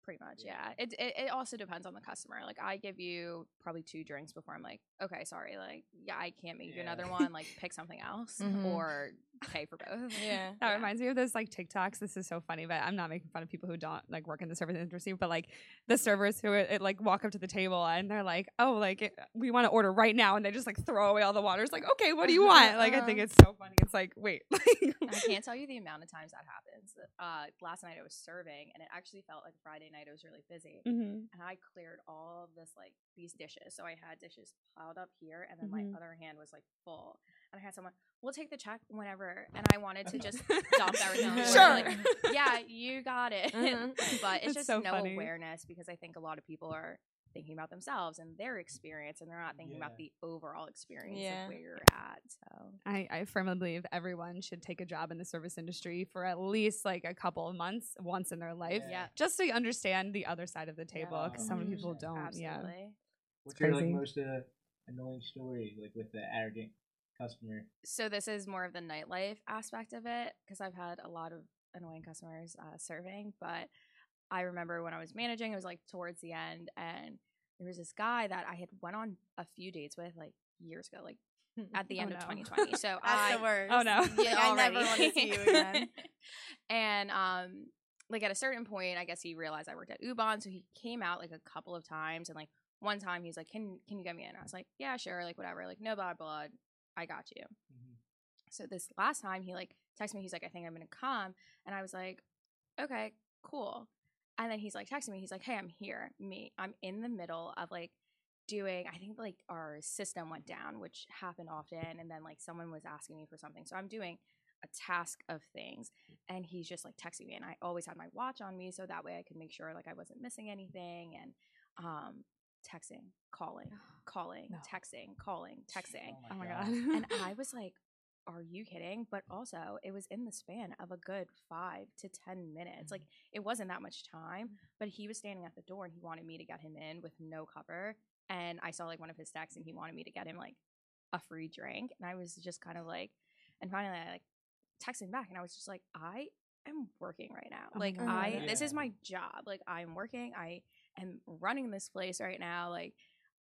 Pretty much,
Yeah.
yeah. It, it it also depends on the customer. Like I give you probably two drinks before I'm like, okay, sorry, like yeah, I can't make you another one. Like pick something else
Mhm.
or pay for both.
Yeah.
That reminds me of those like TikToks. This is so funny, but I'm not making fun of people who don't like work in the service industry. But like the servers who it, like walk up to the table and they're like, "Oh, like it, we want to order right now," and they just like throw away all the water. It's like, okay, what do you want? Like I think
Uh-huh.
it's so funny. It's like, wait,
I can't tell you the amount of times that happens. Uh, last night I was serving, and it actually felt like Friday night. I was really busy,
Mhm.
and I cleared all of this like these dishes. So I had dishes piled up here, and then
Mhm.
my other hand was like full. And I had someone, "We'll take the check whenever," and I wanted to just dump everything on the.
Sure.
Like, yeah, you got it.
Mhm.
but it's
That's
just
so
no
funny.
awareness because I think a lot of people are thinking about themselves and their experience, and they're not thinking about the overall experience
Yeah.
of where you're at. So
I, I firmly believe everyone should take a job in the service industry for at least like a couple of months once in their life,
Yeah.
yeah,
just to understand the other side of the table. Because so many
Mhm.
people don't. Yeah.
What's your like most uh, annoying story like with the arrogant customer?
so this is more of the nightlife aspect of it because I've had a lot of annoying customers uh, serving. But I remember when I was managing, it was like towards the end, and there was this guy that I had went on a few dates with like years ago, like at the
Oh,
end of
no.
2020. So I,
the worst.
Oh, no.
Yeah, I never want to see you again.
and um, like at a certain point, I guess he realized I worked at U-Bahn, so he came out like a couple of times, and like one time he's like, "Can can you get me in?" I was like, "Yeah, sure," like whatever, like no bad blood, I got you. So this last time he like texted me, he's like, I think I'm gonna come. And I was like, Okay, cool. And then he's like texting me, he's like, Hey, I'm here. Me. I'm in the middle of like doing I think like our system went down, which happened often, and then like someone was asking me for something. So I'm doing a task of things and he's just like texting me and I always had my watch on me so that way I could make sure like I wasn't missing anything and um texting, calling, calling,
No.
texting, calling, texting
Oh my oh god.
and I was like, "Are you kidding?" But also, it was in the span of a good five to ten minutes. Like mm-hmm. it wasn't that much time, mm-hmm. but he was standing at the door and he wanted me to get him in with no cover. And I saw like one of his texts and he wanted me to get him like a free drink, and I was just kind of like, and finally I like texted him back, and I was just like, I am working right now.
Oh
like
God.
I, this is my job. Like I'm working. I am running this place right now. Like.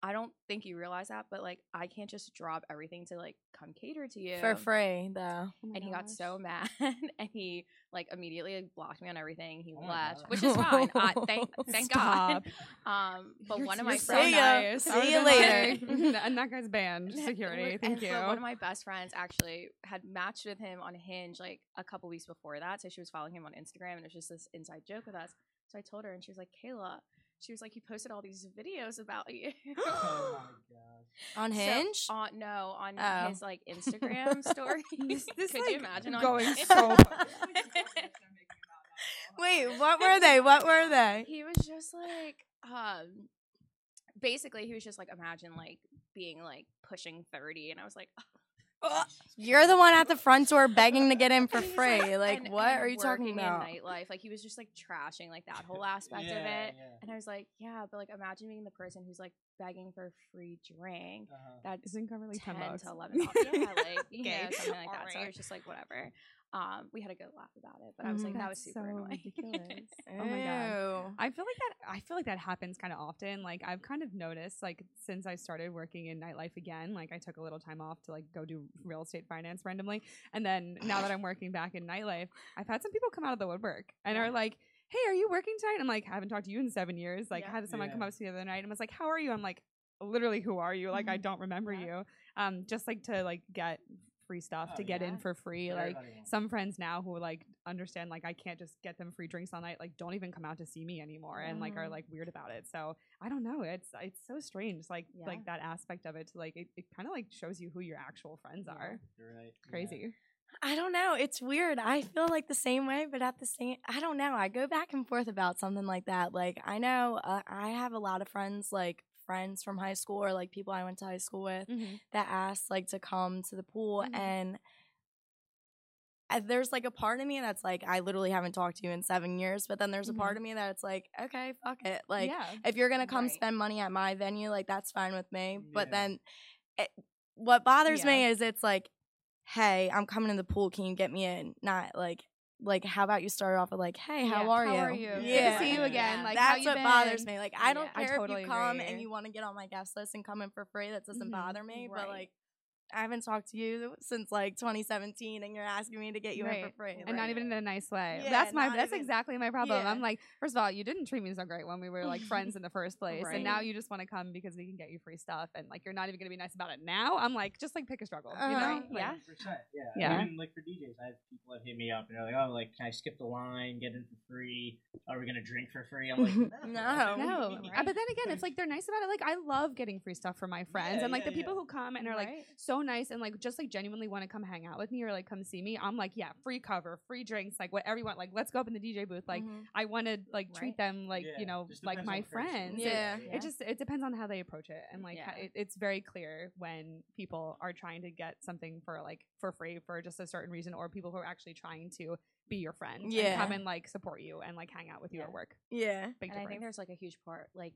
I don't think you realize that, but like I can't just drop everything to like come cater to you
For free, though.
Oh
and he got so mad and he like immediately like, blocked me on everything. He
Oh
left, which is fine. I, thank thank God. Um, but
You're-
one of
you're
my
so
friends,
nice.
See you later.
and that guy's banned. Security.
And
Thank
so
you.
One of my best friends actually had matched with him on Hinge like a couple weeks before that. So she was following him on Instagram, and it was just this inside joke with us. So I told her, and she was like, "Kayla." She was like, "He posted all these videos about you."
oh my god.
On
So,
Hinge?
on no, on
Oh.
his like Instagram story.
This- this,
Could
like,
you imagine
going
Hinge?
so
Wait, what were they? What were they?
he was just like um basically he was just like imagine like being like pushing 30 and I was like
You're the one at the front door begging to get in for free. Like,
and-
what
and
are you talking about?
In nightlife, like he was just like trashing like that whole aspect of it. And I was like, yeah, but like imagine being the person who's like begging for a free drink.
Uh-huh.
That's
Isn't cover like
10
ten bucks.
to 11 dollars. Yeah, like, you know,
Okay.
something like that. So I was just like, whatever. Um, we had a good laugh about it, but I was like,
Mhm.
that was super
so
annoying.
ridiculous. Oh my god. I feel like that. I feel like that happens kind of often. Like I've kind of noticed, like since I started working in nightlife again, like I took a little time off to like go do real estate finance randomly, and then now that I'm working back in nightlife, I've had some people come out of the woodwork and
Yeah.
are like, "Hey, are you working tonight?" I'm like, "I haven't talked to you in seven years." Like,
Yeah.
I had someone come up to me the other night and was like, "How are you?" I'm like, "Literally, who are you?" Like, I
Mhm.
don't remember
Yeah.
you. Um, just like to like get free stuff
Oh,
to get in for free, like
Everybody wants
some friends now who like understand like I can't just get them free drinks all night, like don't even come out to see me anymore and like are
Mhm.
like weird about it. So I don't know. It's it's so strange. Like
Yeah.
like that aspect of it. Like it, it kind of like shows you who your actual friends are.
You're right. yeah.
Crazy.
I don't know. It's weird. I feel like the same way, but at the same, I don't know. I go back and forth about something like that. Like I know uh, I have a lot of friends, like friends from high school or like people I went to high school with, mm-hmm. that asked like to come to the pool,
Mhm.
and I, there's like a part of me that's like I literally haven't talked to you in seven years, but then there's a part mm-hmm. of me that's like, okay, fuck it, like.
yeah.
if you're gonna come
Right.
spend money at my venue, like that's fine with me. But then, it, what bothers me is it's like, hey, I'm coming to the pool. Can you get me in? Not like, like how about you start off with like, hey, how
Yeah,
are
how
you?
are you? Good to see you again.
Yeah.
Like how
That's what bothers me. Like I don't
Yeah.
I
care
totally
if you come
agree.
and you want to get on my guest list and come in for free. That doesn't
Mhm.
bother me. But like. I haven't talked to you since like 2017, and you're asking me to get you in for free.
and not even in a nice way.
Yeah,
that's my. That's
even-
exactly my problem.
Yeah.
I'm like, first of all, you didn't treat me so great when we were like friends in the first place,
Right.
and now you just want to come because we can get you free stuff, and like you're not even gonna be nice about it now. I'm like, just like pick a struggle, you
Uh-huh.
know?
Right,
Like,
yeah.
yeah.
Yeah.
Even like for DJs, I have people that hit me up and they're like, "Oh, like, can I skip the line, get in for free? Are we gonna drink for free?" I'm like, "No,
No.
No,
what we need."
uh, but then again, it's like they're nice about it. Like I love getting free stuff for my friends,
Yeah,
and like
yeah,
the people
yeah.
who come and are like
Right.
So nice and like just like genuinely want to come hang out with me or like come see me. I'm like, yeah, free cover, free drinks, like whatever you want. Like let's go up in the DJ booth. Like
mhm.
I want to like treat
Right.
them like
Yeah,
you know like my
on the
friends. It-
Yeah.
It, just it depends on how they approach it, and like
Yeah.
it, it's very clear when people are trying to get something for like for free for just a certain reason, or people who are actually trying to be your friend and
Yeah.
come and like support you and like hang out with you
Yeah.
at work.
yeah.
Big
and I think there's like a huge part like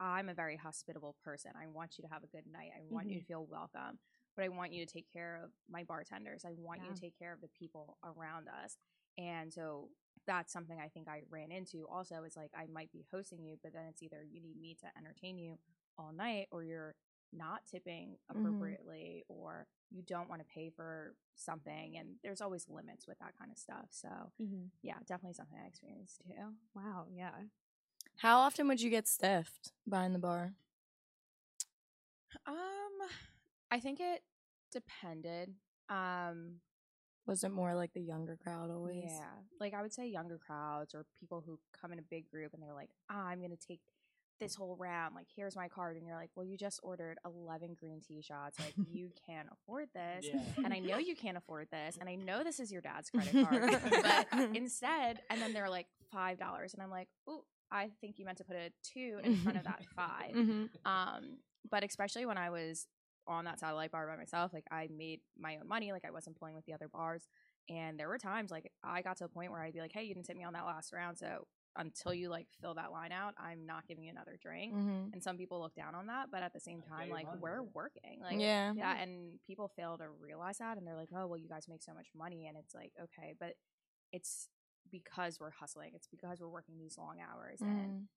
I'm a very hospitable person. I want you to have a good night. I want
Mm-hmm.
you to feel welcome. But I want you to take care of my bartenders. I want you to take care of the people around us. And so that's something I think I ran into also is like I might be hosting you, but then it's either you need me to entertain you all night or you're not tipping
Mhm.
appropriately or you don't want to pay for something and there's always limits with that kind of stuff. So yeah, definitely something I experienced too.
Wow, yeah.
How often would you get stiffed behind the bar?
Um, I think it depended. Um,
Was it more like the younger crowd always?
yeah, like I would say younger crowds or people who come in a big group and they're like, ah, I'm gonna take this whole round. Like, here's my card, and you're like, well, you just ordered eleven green tea shots. Like, you can't afford this.
Yeah.
And I know you can't afford this, and I know this is your dad's credit card, but instead, and then they're like five dollars, and I'm like, ooh, I think you meant to put a two in front of that five.
hmm
Um, but especially when I was on that satellite bar by myself, like I made my own money, like I wasn't pulling with the other bars. And there were times like I got to a point where I'd be like, Hey, you didn't tip me on that last round, so until you like fill that line out, I'm not giving you another drink.
hmm
And some people look down on that, but at the same time, like
money,
we're working. Like
yeah.
yeah, and people fail to realize that and they're like, Oh, well, you guys make so much money and it's like, okay, but it's because we're hustling. It's because we're working these long hours and
Mhm.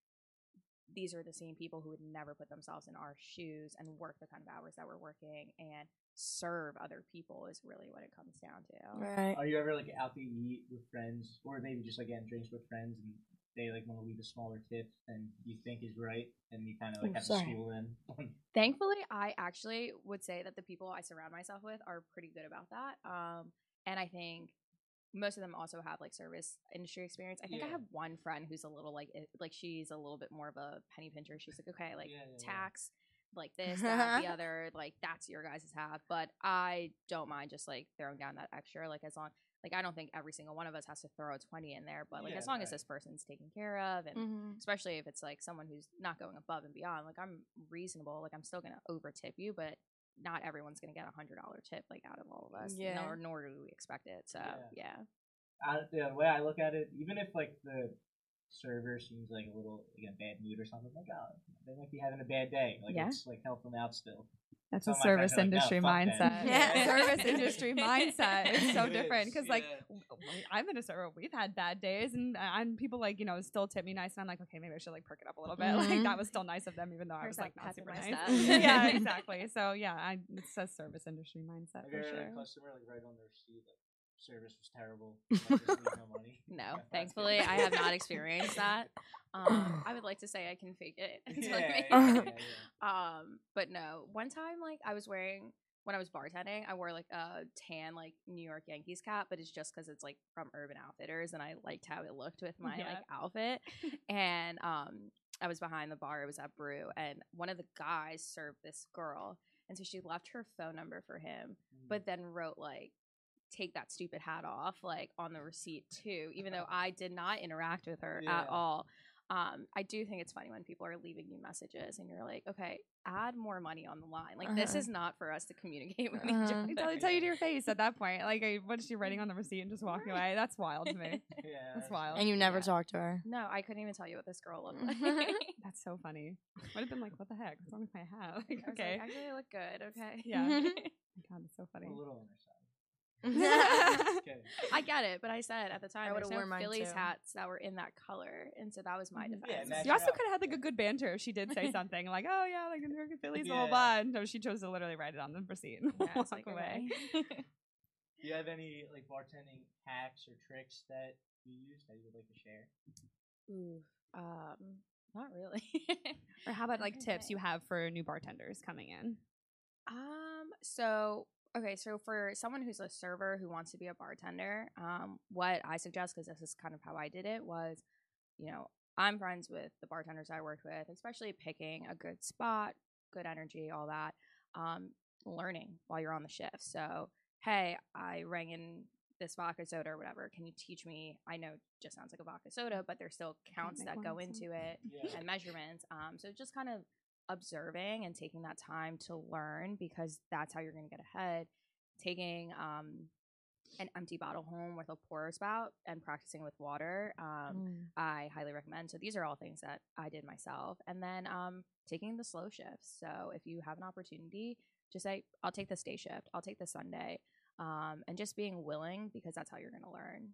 these are the same people who would never put themselves in our shoes and work the kind of hours that we're working and serve other people is really what it comes down to.
Right.
Are you ever like out to eat with friends, or maybe just like getting drinks with friends, and they like want to leave a smaller tip than you think is right, and you kind of like
Oh,
have
sorry.
to school them?
Thankfully, I actually would say that the people I surround myself with are pretty good about that. Um, and I think most of them also have like service industry experience. I think I have one friend who's a little like it- like she's a little bit more of a penny pincher. She's like, okay, like
Yeah, yeah, yeah.
tax, like this, that, the other, like that's your guys' half. But I don't mind just like throwing down that extra, like as long like I don't think every single one of us has to throw a twenty in there, but like
Yeah,
as long as this person's taken care of, and
Mhm.
especially if it's like someone who's not going above and beyond, like I'm reasonable, like I'm still gonna over tip you, but not everyone's gonna get a hundred dollar tip like out of all of us,
Yeah.
nor nor do we expect it. So
Yeah.
yeah,
I, the way I look at it, even if like the server seems like a little like in a bad mood or something, like oh, they might be having a bad day. Like
Yeah.
it's like help them out still.
That's
Some
a
of
service
like,
industry
fuck
mindset.
Yeah.
service industry mindset. It's so
It
different
is,
because, like, I'm in been a server. We've had bad days, and I'm people like you know still tip me nice, and I'm like, okay, maybe I should like perk it up a little bit. Like
Mhm.
that was still nice of them, even though I was like
that
not super nice. yeah, exactly. So yeah, I, it's a service industry mindset
Have
for sure.
a customer like right on their receipt like service was terrible, like, just leave no money?
no,
Yeah,
thankfully. I have not experienced that. Um, I would like to say I can fake it until
yeah,
I make
yeah,
it.
yeah, yeah.
Um, but no, one time like I was wearing when I was bartending, I wore like a tan like New York Yankees cap, but it's just because it's like from Urban Outfitters, and I liked how it looked with my
Yeah.
like outfit. and um, I was behind the bar. It was at Bru, and one of the guys served this girl, and so she left her phone number for him,
Mm.
but then wrote like take that stupid hat off like on the receipt too even though i did not interact with her
Yeah.
at all um, I do think it's funny when people are leaving you messages and you're like, okay, add more money on the line. Like this
Uh-huh.
is not for us to communicate with each
Uh-huh.
other.
They tell, tell you to your face at that point. Like, I- what is she writing on the receipt and just walking away? That's wild to me.
yeah,
That's wild.
And you never
Yeah.
talk to her.
No, I couldn't even tell you what this girl looked like.
That's so funny. Would have been like, what the heck? What's wrong with my hat? Like,
I was
okay.
like, actually, I look good. Okay.
Yeah. God, that's so funny.
I
get it, but I said at the time,
I would've
no
worn mine
Phillies
too.
hats that were in that color, and so that was my
Mhm.
defense.
Yeah,
You also
up.
could have had like a good banter if she did say something like, "Oh yeah, like New York Phillies, blah blah
Yeah.
blah." No, she chose to literally write it on the receipt and
Yeah,
walk
like,
away.
okay.
Do you have any like bartending hacks or tricks that you use that you would like to share?
Ooh, um, not really.
Or how about like
trying to
tips you have for new bartenders coming in?
Um, so okay, so for someone who's a server who wants to be a bartender, um, what I suggest, because this is kind of how I did it, was, you know, I'm friends with the bartenders I worked with, especially picking a good spot, good energy, all that. Um, learning while you're on the shift. So, hey, I rang in this vodka soda or whatever. Can you teach me? I know it just sounds like a vodka soda, but there's still counts that go into it
Yeah.
and measurements. Um, so just kind of observing and taking that time to learn because that's how you're going to get ahead. Taking um, an empty bottle home with a pour spout and practicing with water, um,
Mm.
I highly recommend. So these are all things that I did myself. And then um, taking the slow shifts. So if you have an opportunity, just say, I'll take this day shift, I'll take the Sunday. Um, and just being willing because that's how you're going to learn.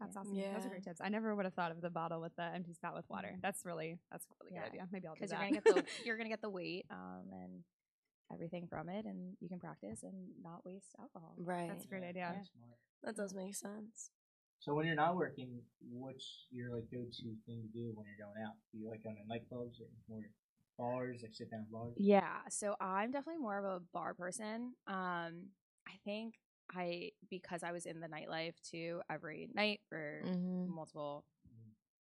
That's
Yeah.
awesome. Those are great tips. I never would have thought of the bottle with the empty spout with water. That's really that's a really
Yeah.
good idea. Maybe I'll do
because
that.
you're gonna get the you're gonna get the weight um, and everything from it, and you can practice and not waste alcohol.
Right.
That's a great idea.
that's.
That does make sense.
So when you're not working, what's your like go-to thing to do when you're going out? Do you like going to nightclubs or more bars, like sit down bars?
Yeah, so I'm definitely more of a bar person. Um, I think I because I was in the nightlife too every night for
Mm-hmm.
multiple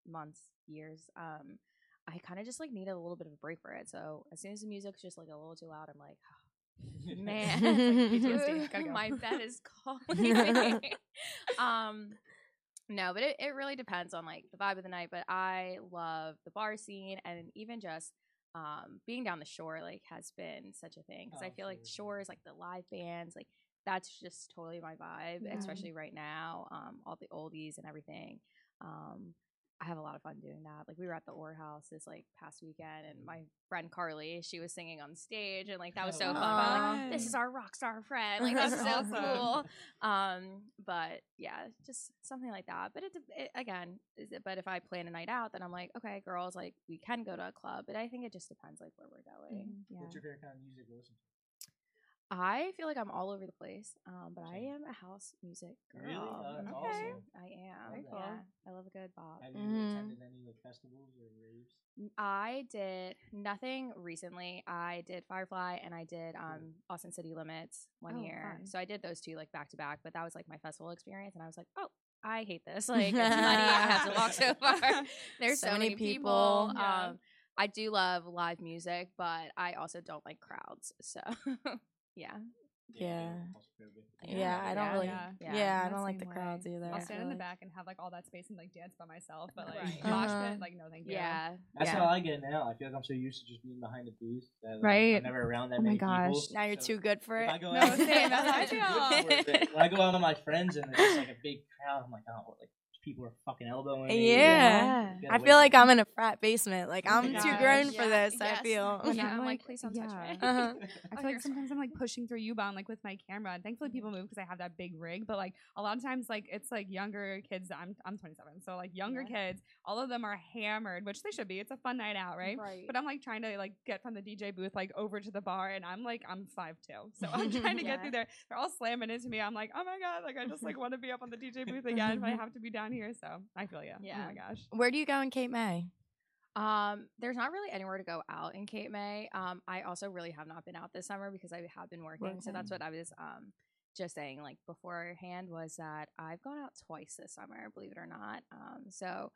months, years. Um, I kind of just like needed a little bit of a break for it. So as soon as the music's just like a little too loud, I'm like, man,
like PTSD,
Ooh,
gotta go.
my bed is calling me. um, no, but it, it really depends on like the vibe of the night. But I love the bar scene and even just um being down the shore like has been such a thing because I
Oh,
feel like the
sure, yeah.
shores like the live bands like that's just totally my vibe,
Yeah.
especially right now. Um, all the oldies and everything. Um, I have a lot of fun doing that. Like we were at the Orr House this like past weekend, and my friend Carly, she was singing on stage, and like that was so
Oh,
fun. Like, this is our rock star friend. Like that's so
Awesome.
cool. Um, but yeah, just something like that. But it, it again, is it, but if I plan a night out, then I'm like, okay, girls, like we can go to a club. But I think it just depends like where we're going.
Mhm, yeah.
What's your favorite kind of music to listen to?
I feel like I'm all over the place, um, but I am a house music girl.
Really? Oh, that's.
Okay.
awesome.
I am.
Very cool.
Yeah, I love a good bop.
Have you
Mhm.
attended any like festivals or raves?
I did nothing recently. I did Firefly and I did um, Austin City Limits one
Oh,
year.
fun.
So I did those two like back to back, but that was like my festival experience, and I was like, oh. I hate this. Like it's muddy. I have to walk so far. There's so,
So many
many people.
people.
Yeah.
Um, I do love live music, but I also don't like crowds. So, yeah.
Yeah.
claustrophobic.
Yeah, I don't
Yeah.
really.
Yeah.
Yeah,
Yeah.
I don't like
same
the crowds
way.
either.
I'll stand
feel
in the back and have like all that space and like dance by myself, but like
Right.
mosh
Uh-huh.
pit, like no thank you.
Yeah.
That's
yeah.
how I get now. I feel like I'm so used to just being behind the booth that like,
Right.
I'm never around that
Oh my
many
gosh.
people.
Now you're
So
too good for it.
I go
No,
out,
same, that's how I
I'm too good for it. When I go out with my friends and there's like a big crowd, I'm like, oh, like people are fucking elbowing me.
Yeah.
Get
I feel like I'm in a frat basement. Like
Oh
I'm too
gosh.
grown for
Yeah,
this. I feel.
Yeah,
Yeah, I'm
I'm
like,
like,
please don't touch me.
Uh-huh.
I feel like sometimes I'm like pushing through U-Bahn like with my camera, and thankfully people move because I have that big rig. But like a lot of times, like it's like younger kids. I'm I'm 27, so like younger
Yeah.
kids, all of them are hammered, which they should be. It's a fun night out, right?
Right.
But I'm like trying to like get from the DJ booth like over to the bar, and I'm like I'm five two, so I'm trying to
Yeah.
get through there. They're all slamming into me. I'm like, oh my god, like I just like want to be up on the DJ booth again, but I have to be down here. So I feel you.
Yeah.
Oh my gosh.
Where do you go in Cape May?
Um, there's not really anywhere to go out in Cape May. Um, I also really have not been out this summer because I have been working. So that's what I was um just saying like beforehand was that I've gone out twice this summer, believe it or not. Um, so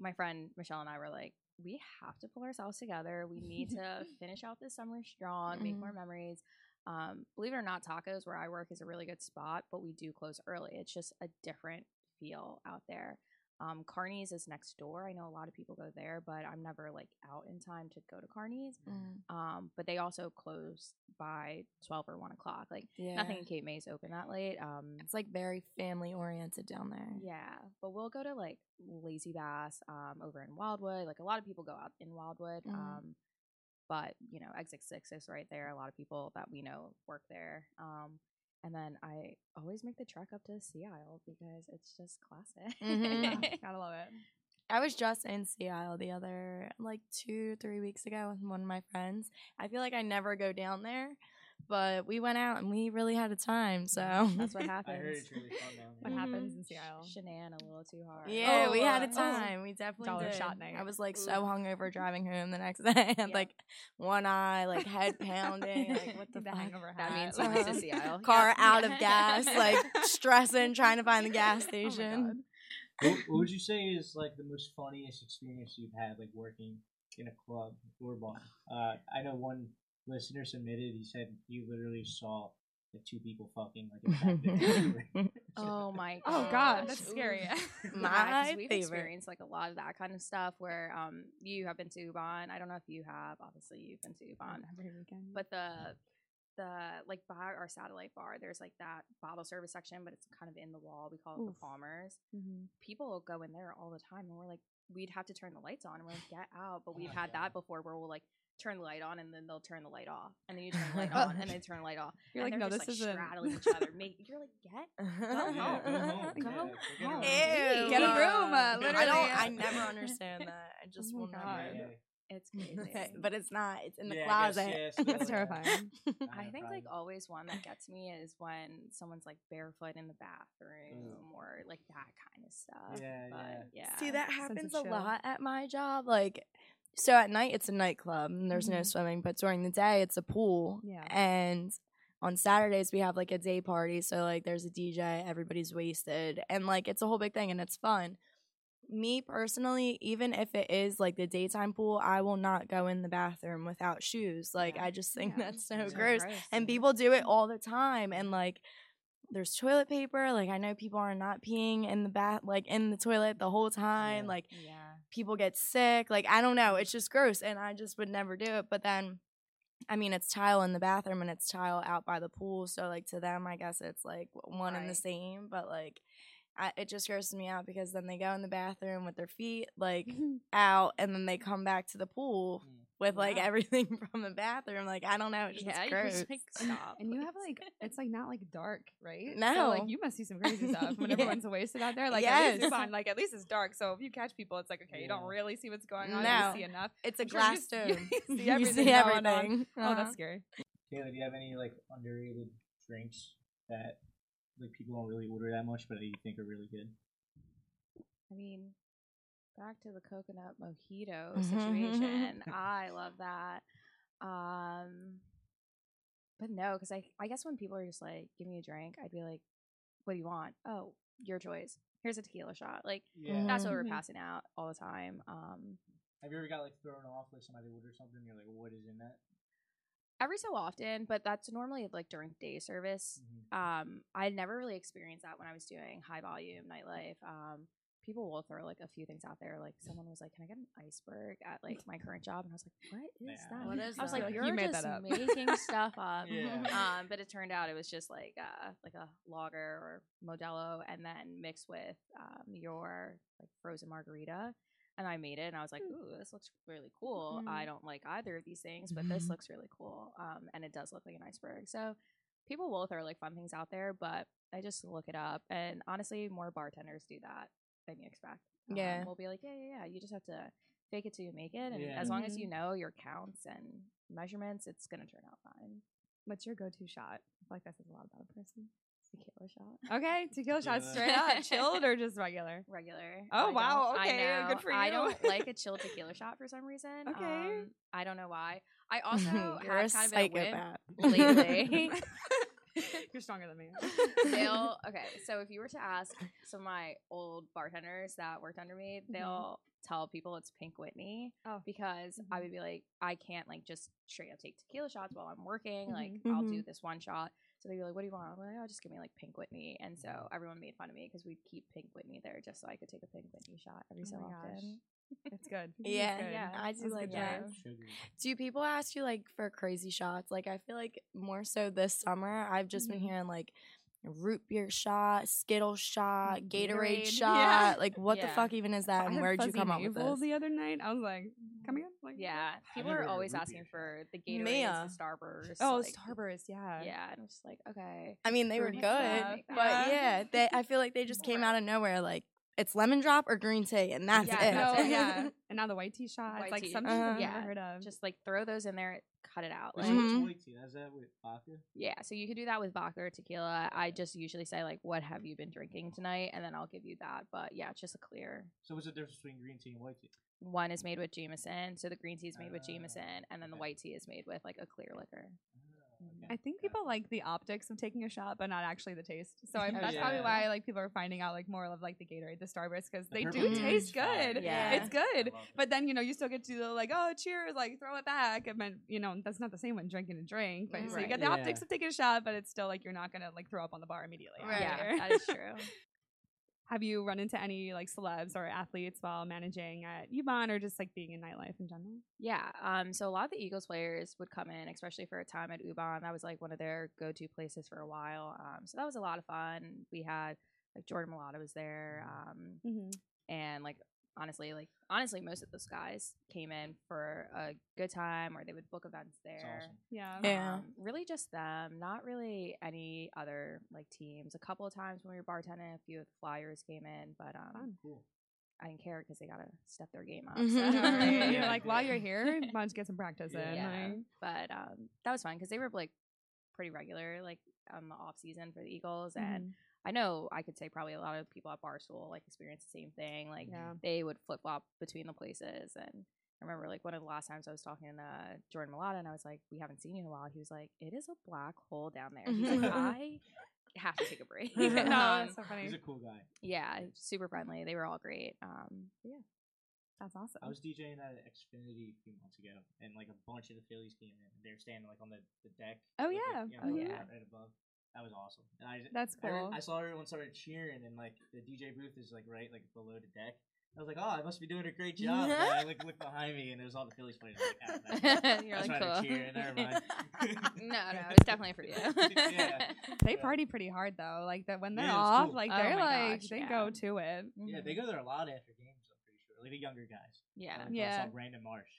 my friend Michelle and I were like, we have to pull ourselves together. We need to finish out this summer strong, make
Mhm.
more memories. Um, believe it or not, tacos where I work is a really good spot, but we do close early. It's just a different feel out there. Um, Carney's is next door. I know a lot of people go there, but I'm never like out in time to go to Carney's. Um, but they also close by twelve or one o'clock. Like
Yeah.
nothing in Cape May is open that late. Um,
It's like very family oriented down there.
yeah, but we'll go to like Lazy Bass um, over in Wildwood. Like a lot of people go out in Wildwood.
Mhm.
Um, but you know, Exit Six is right there. A lot of people that we know work there. Um, and then I always make the trek up to Sea Isle because it's just classic.
Mhm.
Gotta love it.
I was just in Sea Isle the other like two, three weeks ago with one of my friends. I feel like I never go down there, but we went out and we really had a time. So
That's what
I
happens.
heard it's really fun down
What
there.
happens in Sea Isle?
Shenan a little too hard.
Yeah, we
Oh,
had a
uh, oh.
time. We definitely
Dollar
did.
shot night.
I was like
Ooh.
so hungover driving home the next day. I had
Yeah.
like one eye, like head pounding. Like what the,
The
fuck?
hangover
That means you went to Sea Isle.
Car
Yep.
out of gas, like stressing, trying to find the gas
Oh
station.
what, what would you say is like the most funniest experience you've had like working in a club or bar? Uh, I know one listener submitted. He said he literally saw the two people fucking like in the back there.
Oh my god.
Oh god, that's scary.
My
Yeah, 'cause we've
favorite.
experienced like a lot of that kind of stuff where um you have been to U-Bahn. I don't know if you have. Obviously, you've been to U-Bahn,
Every weekend.
but the the like by our satellite bar, there's like that bottle service section, but it's kind of in the wall. We call it
Oof.
the Palmers.
Mhm.
People go in there all the time, and we're like, we'd have to turn the lights on, and we're like, get out. But
Oh
we've
my
had
God.
that before, where we'll like turn the light on, and then they'll turn the light off, and then you turn the light on, and they turn the light off.
You're
and
like, no,
just,
this
like,
isn't.
straddling each other. Make, you're like, get
Yeah,
home.
go home.
Go home.
get.
Ew.
Get a room, uh,
I
literally.
don't. I never understand that. I just
Oh
will
God.
never.
Yeah,
It's crazy.
but it's not. It's in the
Yeah, I guess,
closet.
yeah, still,
That's terrifying.
I think like always one that gets me is when someone's like barefoot in the bathroom or like that kind of stuff.
Yeah,
but, yeah.
See, that happens a lot at my job. Like, so at night it's a nightclub and there's no
Mhm.
swimming, but during the day it's a pool.
Yeah.
And on Saturdays we have like a day party. So like there's a DJ, everybody's wasted, and like it's a whole big thing and it's fun. Me personally, even if it is like the daytime pool, I will not go in the bathroom without shoes. Like
Yeah.
I just think
Yeah.
that's so
so
gross. And people do it all the time. And like, there's toilet paper. Like, I know people are not peeing in the bath, like in the toilet the whole time. Like,
Yeah.
People get sick. Like, I don't know. It's just gross. And I just would never do it. But then, I mean, it's tile in the bathroom and it's tile out by the pool. So, like, to them, I guess it's like one and the same. But, like, I, it just grosses me out because then they go in the bathroom with their feet like out and then they come back to the pool
Mm.
With like
Yeah.
everything from the bathroom. Like, I don't know. It's just
Yeah, you're
gross.
like, stop.
And you have like it's like not like dark, right?
No.
So, like you must see some crazy stuff when
Yeah.
everyone's wasted out there. Like
Yes.
at least U-Bahn, like at least it's dark. So if you catch people, it's like okay, you don't really see what's going on.
No.
You see enough.
It's a
I'm sure
glass
you
dome.
you see
You
everything
see everything.
Oh,
Uh-huh.
that's scary.
Taylor, do you have any like underrated drinks that like people don't really order that much, but that you think are really good?
I mean, back to the coconut mojito situation. I love that. Um, but no, because I I guess when people are just like, "Give me a drink," I'd be like, "What do you want?" Oh, your choice. Here's a tequila shot. Like
Yeah.
that's what we're
Mhm.
passing out all the time. Um,
Have you ever got like thrown off like somebody ordered something and you're like, what is in that?
every so often, but that's normally like during day service.
Mhm.
Um, I never really experienced that when I was doing high volume nightlife. Um, people will throw like a few things out there. Like someone was like, "Can I get an iceberg at like my current job?" And I was like, "What is
Yeah.
that?"
What is
I was
that?
like,
Like,
"You're
you made
just
that up."
making stuff up."
Yeah.
Um, but it turned out it was just like uh like a lager or Modelo, and then mixed with um your like frozen margarita. And I made it, and I was like, "Ooh, this looks really cool." I don't like either of these things, but this
Mhm.
looks really cool. Um, and it does look like an iceberg. So people will throw like fun things out there, but I just look it up. And honestly, more bartenders do that than you expect. Um,
Yeah.
we'll be like, "Yeah, yeah, yeah." You just have to fake it till you make it, and
Yeah.
as long as you know your counts and measurements, it's gonna turn out fine.
What's your go-to shot? I feel like that says a lot about a person.
Tequila shot.
Okay, tequila shots
Tequila.
straight up, chilled or just regular?
regular.
Oh,
I
wow,
I
okay,
know.
good for you.
I don't like a chilled tequila shot for some reason.
Okay.
Um, I don't know why. I also
You're a
have kind of been a whip lately.
You're stronger than me.
they'll okay. So if you were to ask some of my old bartenders that worked under me, they'll tell people it's Pink Whitney
Oh.
because I
Mhm.
would be like, I can't like just straight up take tequila shots while I'm working. Like
Mhm.
I'll do
Mhm.
this one shot. So they'd be like, "What do you want?" I'm like, "Oh, just give me like Pink Whitney." And so everyone made fun of me because we'd keep Pink Whitney there just so I could take a Pink Whitney shot every
Oh
so often.
It's good. It's
Yeah,
good.
yeah,
I do
That's
like that. Do people ask you like for crazy shots? Like I feel like more so this summer, I've just been
Mhm.
hearing like root beer shot, Skittle shot, Gatorade,
Gatorade,
shot.
yeah.
like what the fuck even is that? And where'd you come up with
navel
this?
the other night? I was like, come again? Like,
Yeah, people are always asking for the Gatorade,
Mia.
the Starburst.
Oh,
like,
Starburst, yeah.
Yeah, and I'm just like, okay.
I mean, they were good, but
Yeah.
yeah, they, I feel like they just came out of nowhere. Like it's lemon drop or green tea, and that's
Yeah,
it.
No, yeah. And now the white tea shots,
White
like
tea.
some shit I've
Uh-huh.
Yeah,
never heard of.
Just like throw those in there, cut it out. Like,
one's
Mhm.
white tea? Is that with vodka?
yeah, so you could do that with vodka or tequila. I just usually say like, "What have you been drinking tonight?" and then I'll give you that. But yeah, it's just a clear.
So what's the difference between green tea and white tea?
One is made with Jameson, so the green tea is made with
Ah,
Jameson, and then the white tea is made with like a clear liquor.
I think people
it.
like the optics of taking a shot, but not actually the taste. So I,
Oh,
that's probably why like people are finding out like more of like the Gatorade, the Starburst, because
The
they do taste good.
Yeah.
It's good.
I love it.
But then you know you still get to the like oh cheers like throw it back and then you know that's not the same when drinking a drink but mm, so you get the
Yeah.
optics of taking a shot but it's still like you're not gonna like throw up on the bar immediately.
Right.
Yeah, that is true.
Have you run into any like celebs or athletes while managing at U-Bahn or just like being in nightlife in general?
Yeah. Um. So a lot of the Eagles players would come in, especially for a time at U-Bahn. That was like one of their go-to places for a while. Um. So that was a lot of fun. We had like Jordan Mailata was there. Um.
Mm-hmm.
And like honestly, like honestly, most of those guys came in for a good time, or they would book events there.
awesome.
Yeah.
Yeah.
Um, really just them, not really any other like teams. A couple of times when we were bartending, a few of the Flyers came in, but um,
Fun.
Cool.
I didn't care because they gotta step their game up. So-
right. You're like while you're here, why don't you get some practice
Yeah.
in?
yeah,
like-
but um, that was fun because they were like pretty regular, like on the off season for the Eagles, and
Mhm.
I know I could say probably a lot of people at Barstool like experience the same thing. Like
Yeah.
they would flip flop between the places, and I remember like one of the last times I was talking to Jordan Mailata, and I was like, "We haven't seen you in a while." He was like, "It is a black hole down there." He's like, "I have to take a break."
no,
Um,
that's so funny.
He's a cool guy.
yeah, super friendly. They were all great. Um, yeah,
That's awesome.
I was DJing at Xfinity a few months ago, and like a bunch of the Phillies came in. They were standing like on the, the deck.
Oh,
like,
yeah.
you know,
Oh, yeah.
right above. That was awesome. And I,
That's
I, heard-
cool.
I saw everyone started cheering, and like the DJ booth is like right like below the deck. I was like, oh, I must be doing a great job. and I like looked behind me, and it was all the Phillies players. Like, oh, that's-
you're
that's
like
why they're
cool.
cheering. Never mind.
no, no, it's definitely for you.
Yeah.
They
Yeah.
party pretty hard though. Like that when they're
Yeah,
off,
cool.
like
Oh
they're like
gosh,
they
yeah.
go to it.
Yeah,
Mhm.
they go there a lot after games. I'm pretty sure, like the younger guys.
Yeah.
Like,
Yeah.
I saw Brandon Marsh.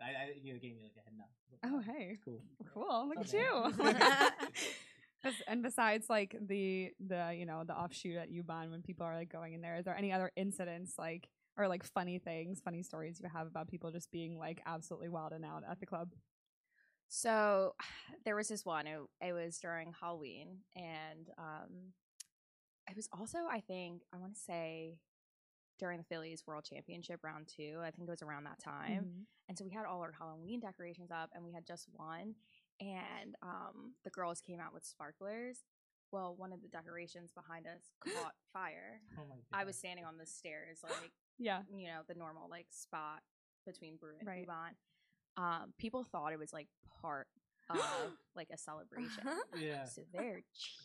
I, I he gave me like a head nod.
Oh hey,
It's cool.
cool. Look
What's
at
up,
you. And besides like the the you know the offshoot at U-Bahn when people are like going in there, is there any other incidents like or like funny things, funny stories you have about people just being like absolutely wild and out at the club?
So there was this one. It, it was during Halloween, and um, it was also I think I want to say during the Phillies World Championship round two. I think it was around that time.
Mhm.
And so we had all our Halloween decorations up, and we had just one. And um, the girls came out with sparklers. Well, one of the decorations behind us caught fire.
Oh my
I was standing on the stairs, like
Yeah.
you know, the normal like spot between Bru and
Right.
U-Bahn. Um, people thought it was like part of like a celebration.
Yeah.
So they're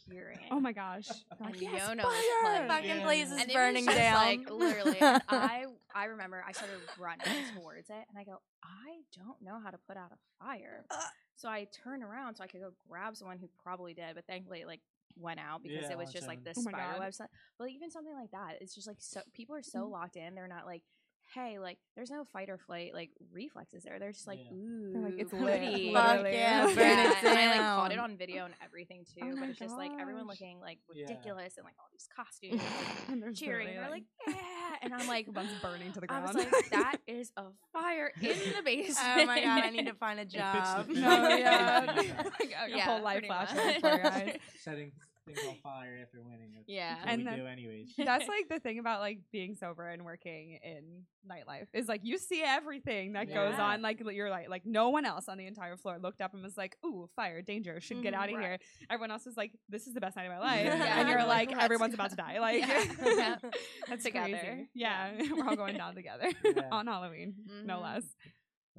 cheering.
Oh my gosh.
And
Like, yes,
Yono was
fire!
playing.
Fucking
Yeah.
place is
and
burning
it was just
down.
like literally. I I remember I started running towards it, and I go, I don't know how to put out a fire. So I turned around so I could go grab someone who probably did, but thankfully like went out because
Yeah,
it was just like this.
Oh my
spider
God.
website. But like, even something like that, it's just like so people are so
Mhm.
locked in. They're not like. Hey, like, there's no fight or flight like reflexes there. They're just like,
Yeah.
ooh,
They're like, "It's lit,
pretty."
Fuck yeah, burn
Yeah,
it
and I like caught it on video and everything too.
Oh
but
my
it's just like everyone looking like
Yeah.
ridiculous and like all these costumes and
And they're
cheering. And they're like, yeah. And I'm like,
one's burning to the ground.
I
ground.
was like, that is a fire in the basement.
oh my god, I need to find a job.
theme.
no, yeah.
Yeah.
like, a
Yeah,
whole life
pretty
flash
much.
before your eyes.
Setting things on fire after winning. That's,
Yeah.
what
And
we
then-
do anyways.
That's like the thing about like being sober and working in nightlife is like you see everything that goes on. Like you're like like no one else on the entire floor looked up and was like, "Ooh, fire, danger, should get
Mhm.
out of
Right.
here." Everyone else was like, "This is the best night of my life,"
Yeah.
and you're like,
Let's
"Everyone's
go.
about to die." Like
Yeah. Yeah.
that's
Together.
crazy. Yeah, we're all going down together
Yeah.
on Halloween, no
Mhm.
less.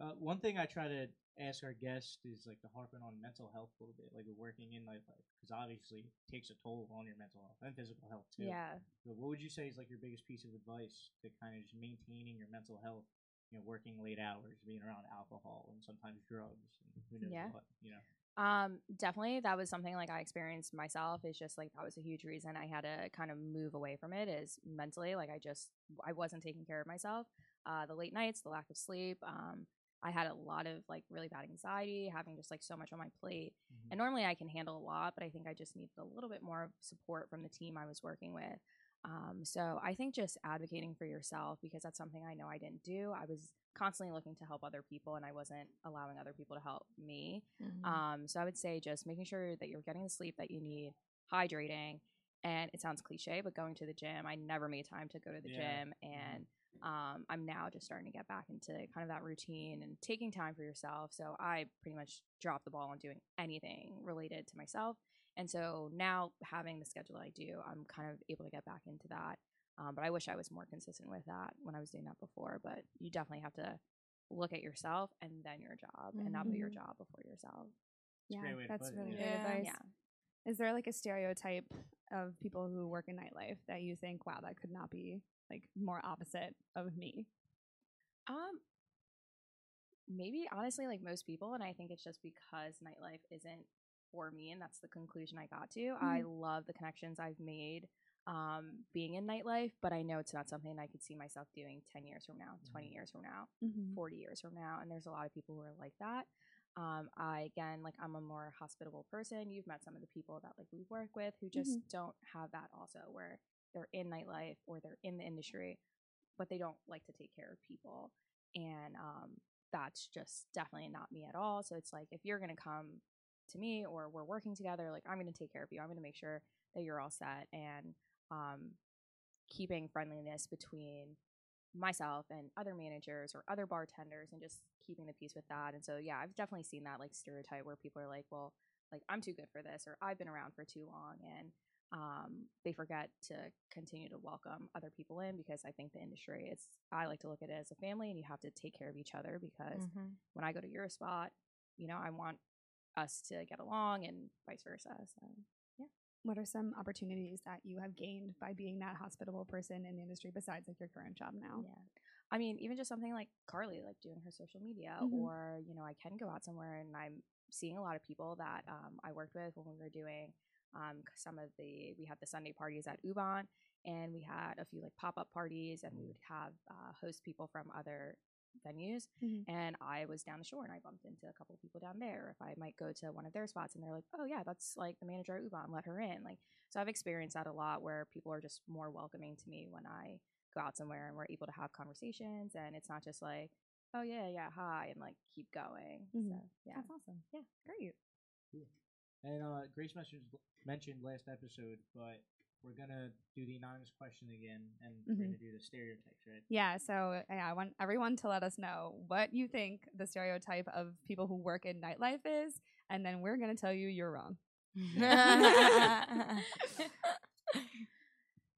Uh, one thing I try to ask our guest is like to harping on mental health a little bit, like working in nightlife, because obviously it takes a toll on your mental health and physical health too.
Yeah.
So what would you say is like your biggest piece of advice to kind of just maintaining your mental health? You know, working late hours, being around alcohol, and sometimes drugs, and who knows
Yeah.
what. You know.
Um, definitely that was something like I experienced myself. It's just like that was a huge reason I had to kind of move away from it is mentally. Like I just I wasn't taking care of myself. Uh the late nights, the lack of sleep. Um I had a lot of like really bad anxiety, having just like so much on my plate. And normally I can handle a lot, but I think I just needed a little bit more support from the team I was working with. Um, so I think just advocating for yourself because that's something I know I didn't do. I was constantly looking to help other people and I wasn't allowing other people to help me.
Mhm.
Um, so I would say just making sure that you're getting the sleep that you need, hydrating, and it sounds cliche, but going to the gym. I never made time to go to the
Yeah.
gym, and um, I'm now just starting to get back into kind of that routine and taking time for yourself. So I pretty much dropped the ball on doing anything related to myself, and so now having the schedule I do, I'm kind of able to get back into that. Um, but I wish I was more consistent with that when I was doing that before. But you definitely have to look at yourself and then your job, and not put your
Mhm.
job before yourself.
Yeah,
great way to
that's
put it,
really good
Yeah.
advice.
Yeah.
Is there like a stereotype of people who work in nightlife that you think, wow, that could not be like more opposite of me?
Um, maybe honestly, like most people, and I think it's just because nightlife isn't for me, and that's the conclusion I got to. I love the connections I've made um, being in nightlife, but I know it's not something I could see myself doing 10 years from now, 20 years from now,
Mm-hmm.
40 years from now. And there's a lot of people who are like that. Um, I, again, like I'm a more hospitable person. You've met some of the people that like we work with who just don't have that also, where they're in nightlife or they're in the industry, but they don't like to take care of people. And um, that's just definitely not me at all. So it's like if you're going to come to me or we're working together, like I'm going to take care of you. I'm going to make sure that you're all set and um, keeping friendliness between myself and other managers or other bartenders and just keeping the peace with that. And so, yeah, I've definitely seen that like stereotype where people are like, well, like I'm too good for this or I've been around for too long. And they forget to continue to welcome other people in because I think the industry is, I like to look at it as a family and you have to take care of each other because
Mhm.
when I go to your spot, you know, I want us to get along and vice versa. So, yeah.
What are some opportunities that you have gained by being that hospitable person in the industry besides like your current job now?
Yeah. I mean, even just something like Carly, like doing her social media,
Mhm.
or, you know, I can go out somewhere and I'm seeing a lot of people that um, I worked with when we were doing um, some of the, we had the Sunday parties at U-Bahn and we had a few like pop up parties and we would have uh, host people from other venues.
Mhm.
And I was down the shore and I bumped into a couple of people down there. If I might go to one of their spots and they're like, oh, yeah, that's like the manager at U-Bahn, let her in. Like, so I've experienced that a lot where people are just more welcoming to me when I go out somewhere and we're able to have conversations and it's not just like, oh yeah, yeah, hi, and like keep going.
Mhm.
So yeah.
That's awesome.
Yeah.
Great.
And uh, Grace mentioned mentioned last episode, but we're gonna do the anonymous question again, and we're
Mhm.
gonna do the stereotypes, right?
Yeah, so yeah, I want everyone to let us know what you think the stereotype of people who work in nightlife is, and then we're gonna tell you you're wrong.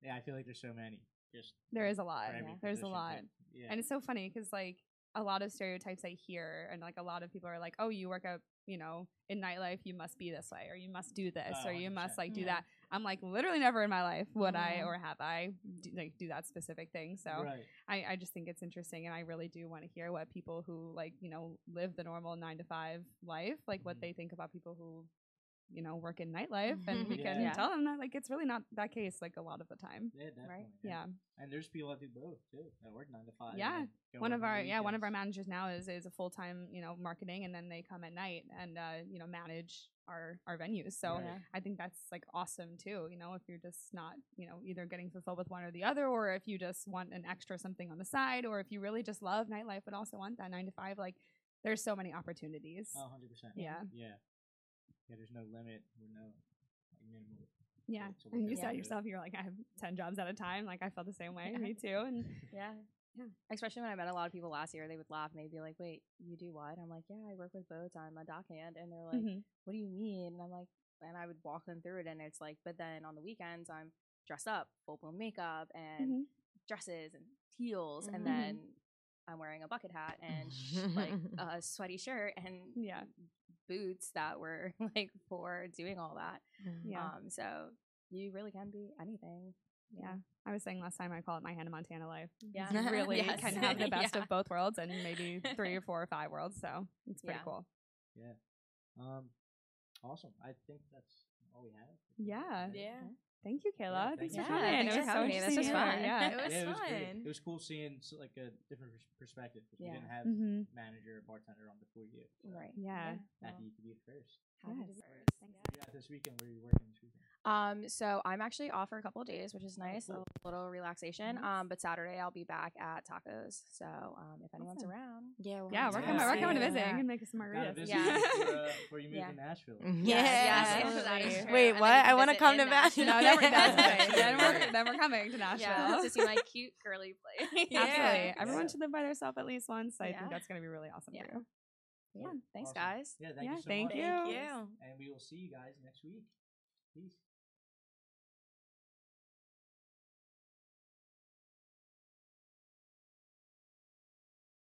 Yeah, I feel like there's so many. Just
There is a
for
lot.
every
There's a
position
lot.
type. Yeah.
And it's so funny because like a lot of stereotypes I hear, and like a lot of people are like, "Oh, you work at you know in nightlife, you must be this way, or you must do this,
Oh,
or you must like do
Yeah.
that." I'm like, literally never in my life would I
Mhm.
or have I do, like do that specific thing. So
Right.
I, I just think it's interesting, and I really do want to hear what people who like you know live the normal nine to five life, like what
Mhm.
they think about people who you know work in nightlife, and we can
Yeah.
tell them that like it's really not that case like a lot of the time.
Yeah, definitely. and-
Yeah.
And there's people that do both too. That work nine to five.
Yeah. one of our yeah one of our managers now is is a full time you know marketing, and then they come at night and uh, you know manage our our venues. So
Right.
Yeah.
I think that's like awesome too. You know, if you're just not you know either getting fulfilled with one or the other, or if you just want an extra something on the side, or if you really just love nightlife but also want that nine to five, like there's so many opportunities.
Oh, 100%.
Yeah.
Yeah. Yeah, there's no limit or no like minimal.
Yeah,
to- to
and you
they
said yourself, you're like, I have ten jobs at a time. Like I felt the same way.
Yeah.
Me too. And
Yeah.
Yeah.
Especially when I met a lot of people last year, they would laugh and they'd be like, "Wait, you do what?" I'm like, "Yeah, I work with boats. I'm a dockhand." And they're like,
Mhm.
"What do you mean?" And I'm like, and I would walk them through it, and it's like, but then on the weekends, I'm dressed up, full blown makeup and
Mhm.
dresses and heels,
Mhm.
and then I'm wearing a bucket hat and like a sweaty shirt and
Yeah.
Boots that were like for doing all that.
yeah,
Um, so you really can be anything.
yeah. I was saying last time I call it my Hannah Montana life.
Yeah.
You really
Yes.
can have the best
Yeah.
of both worlds and maybe three or four or five worlds. So it's pretty
Yeah.
cool.
Yeah. Um, awesome. I think that's all we have.
Yeah.
Yeah.
Thank you, Kayla.
Yeah,
thanks
thank
for coming.
Yeah,
it was
for
so
having me. This was fun.
Yeah.
It was
yeah, it was great.
fun.
It was cool seeing s- like a different pers- perspective. 'cause We
Yeah.
didn't have
hmm
manager or bartender on before you. So
Right.
Yeah.
Happy you could be it first.
Happy to be first.
Thanks.
What you got this weekend? Where are you working this weekend?
Um, so I'm actually off for a couple of days, which is nice, a little relaxation.
Nice.
Um, but Saturday I'll be back at tacos. So um, if anyone's
Awesome.
around,
Yeah,
Yeah, we're
Yeah.
coming. We're coming to visit.
Yeah.
visit. You can make us some
Gotta
margaritas.
visit
Yeah.
before, uh, before you move
Yeah.
to Nashville.
Yeah.
yes,
Yeah.
yes, that is
Absolutely.
Wait, what? I wanna come to Nashville.
No, then we're,
Yeah.
then, we're, then we're coming to Nashville.
Yeah, to see my cute girly place.
Yeah.
Absolutely. Everyone should live by themselves at least once. I
Yeah.
think that's going to be really awesome
Yeah.
for you.
Yeah, thanks
Awesome.
guys.
Yeah, thank you so much.
you.
Thank you.
And we will see you guys next week. Peace.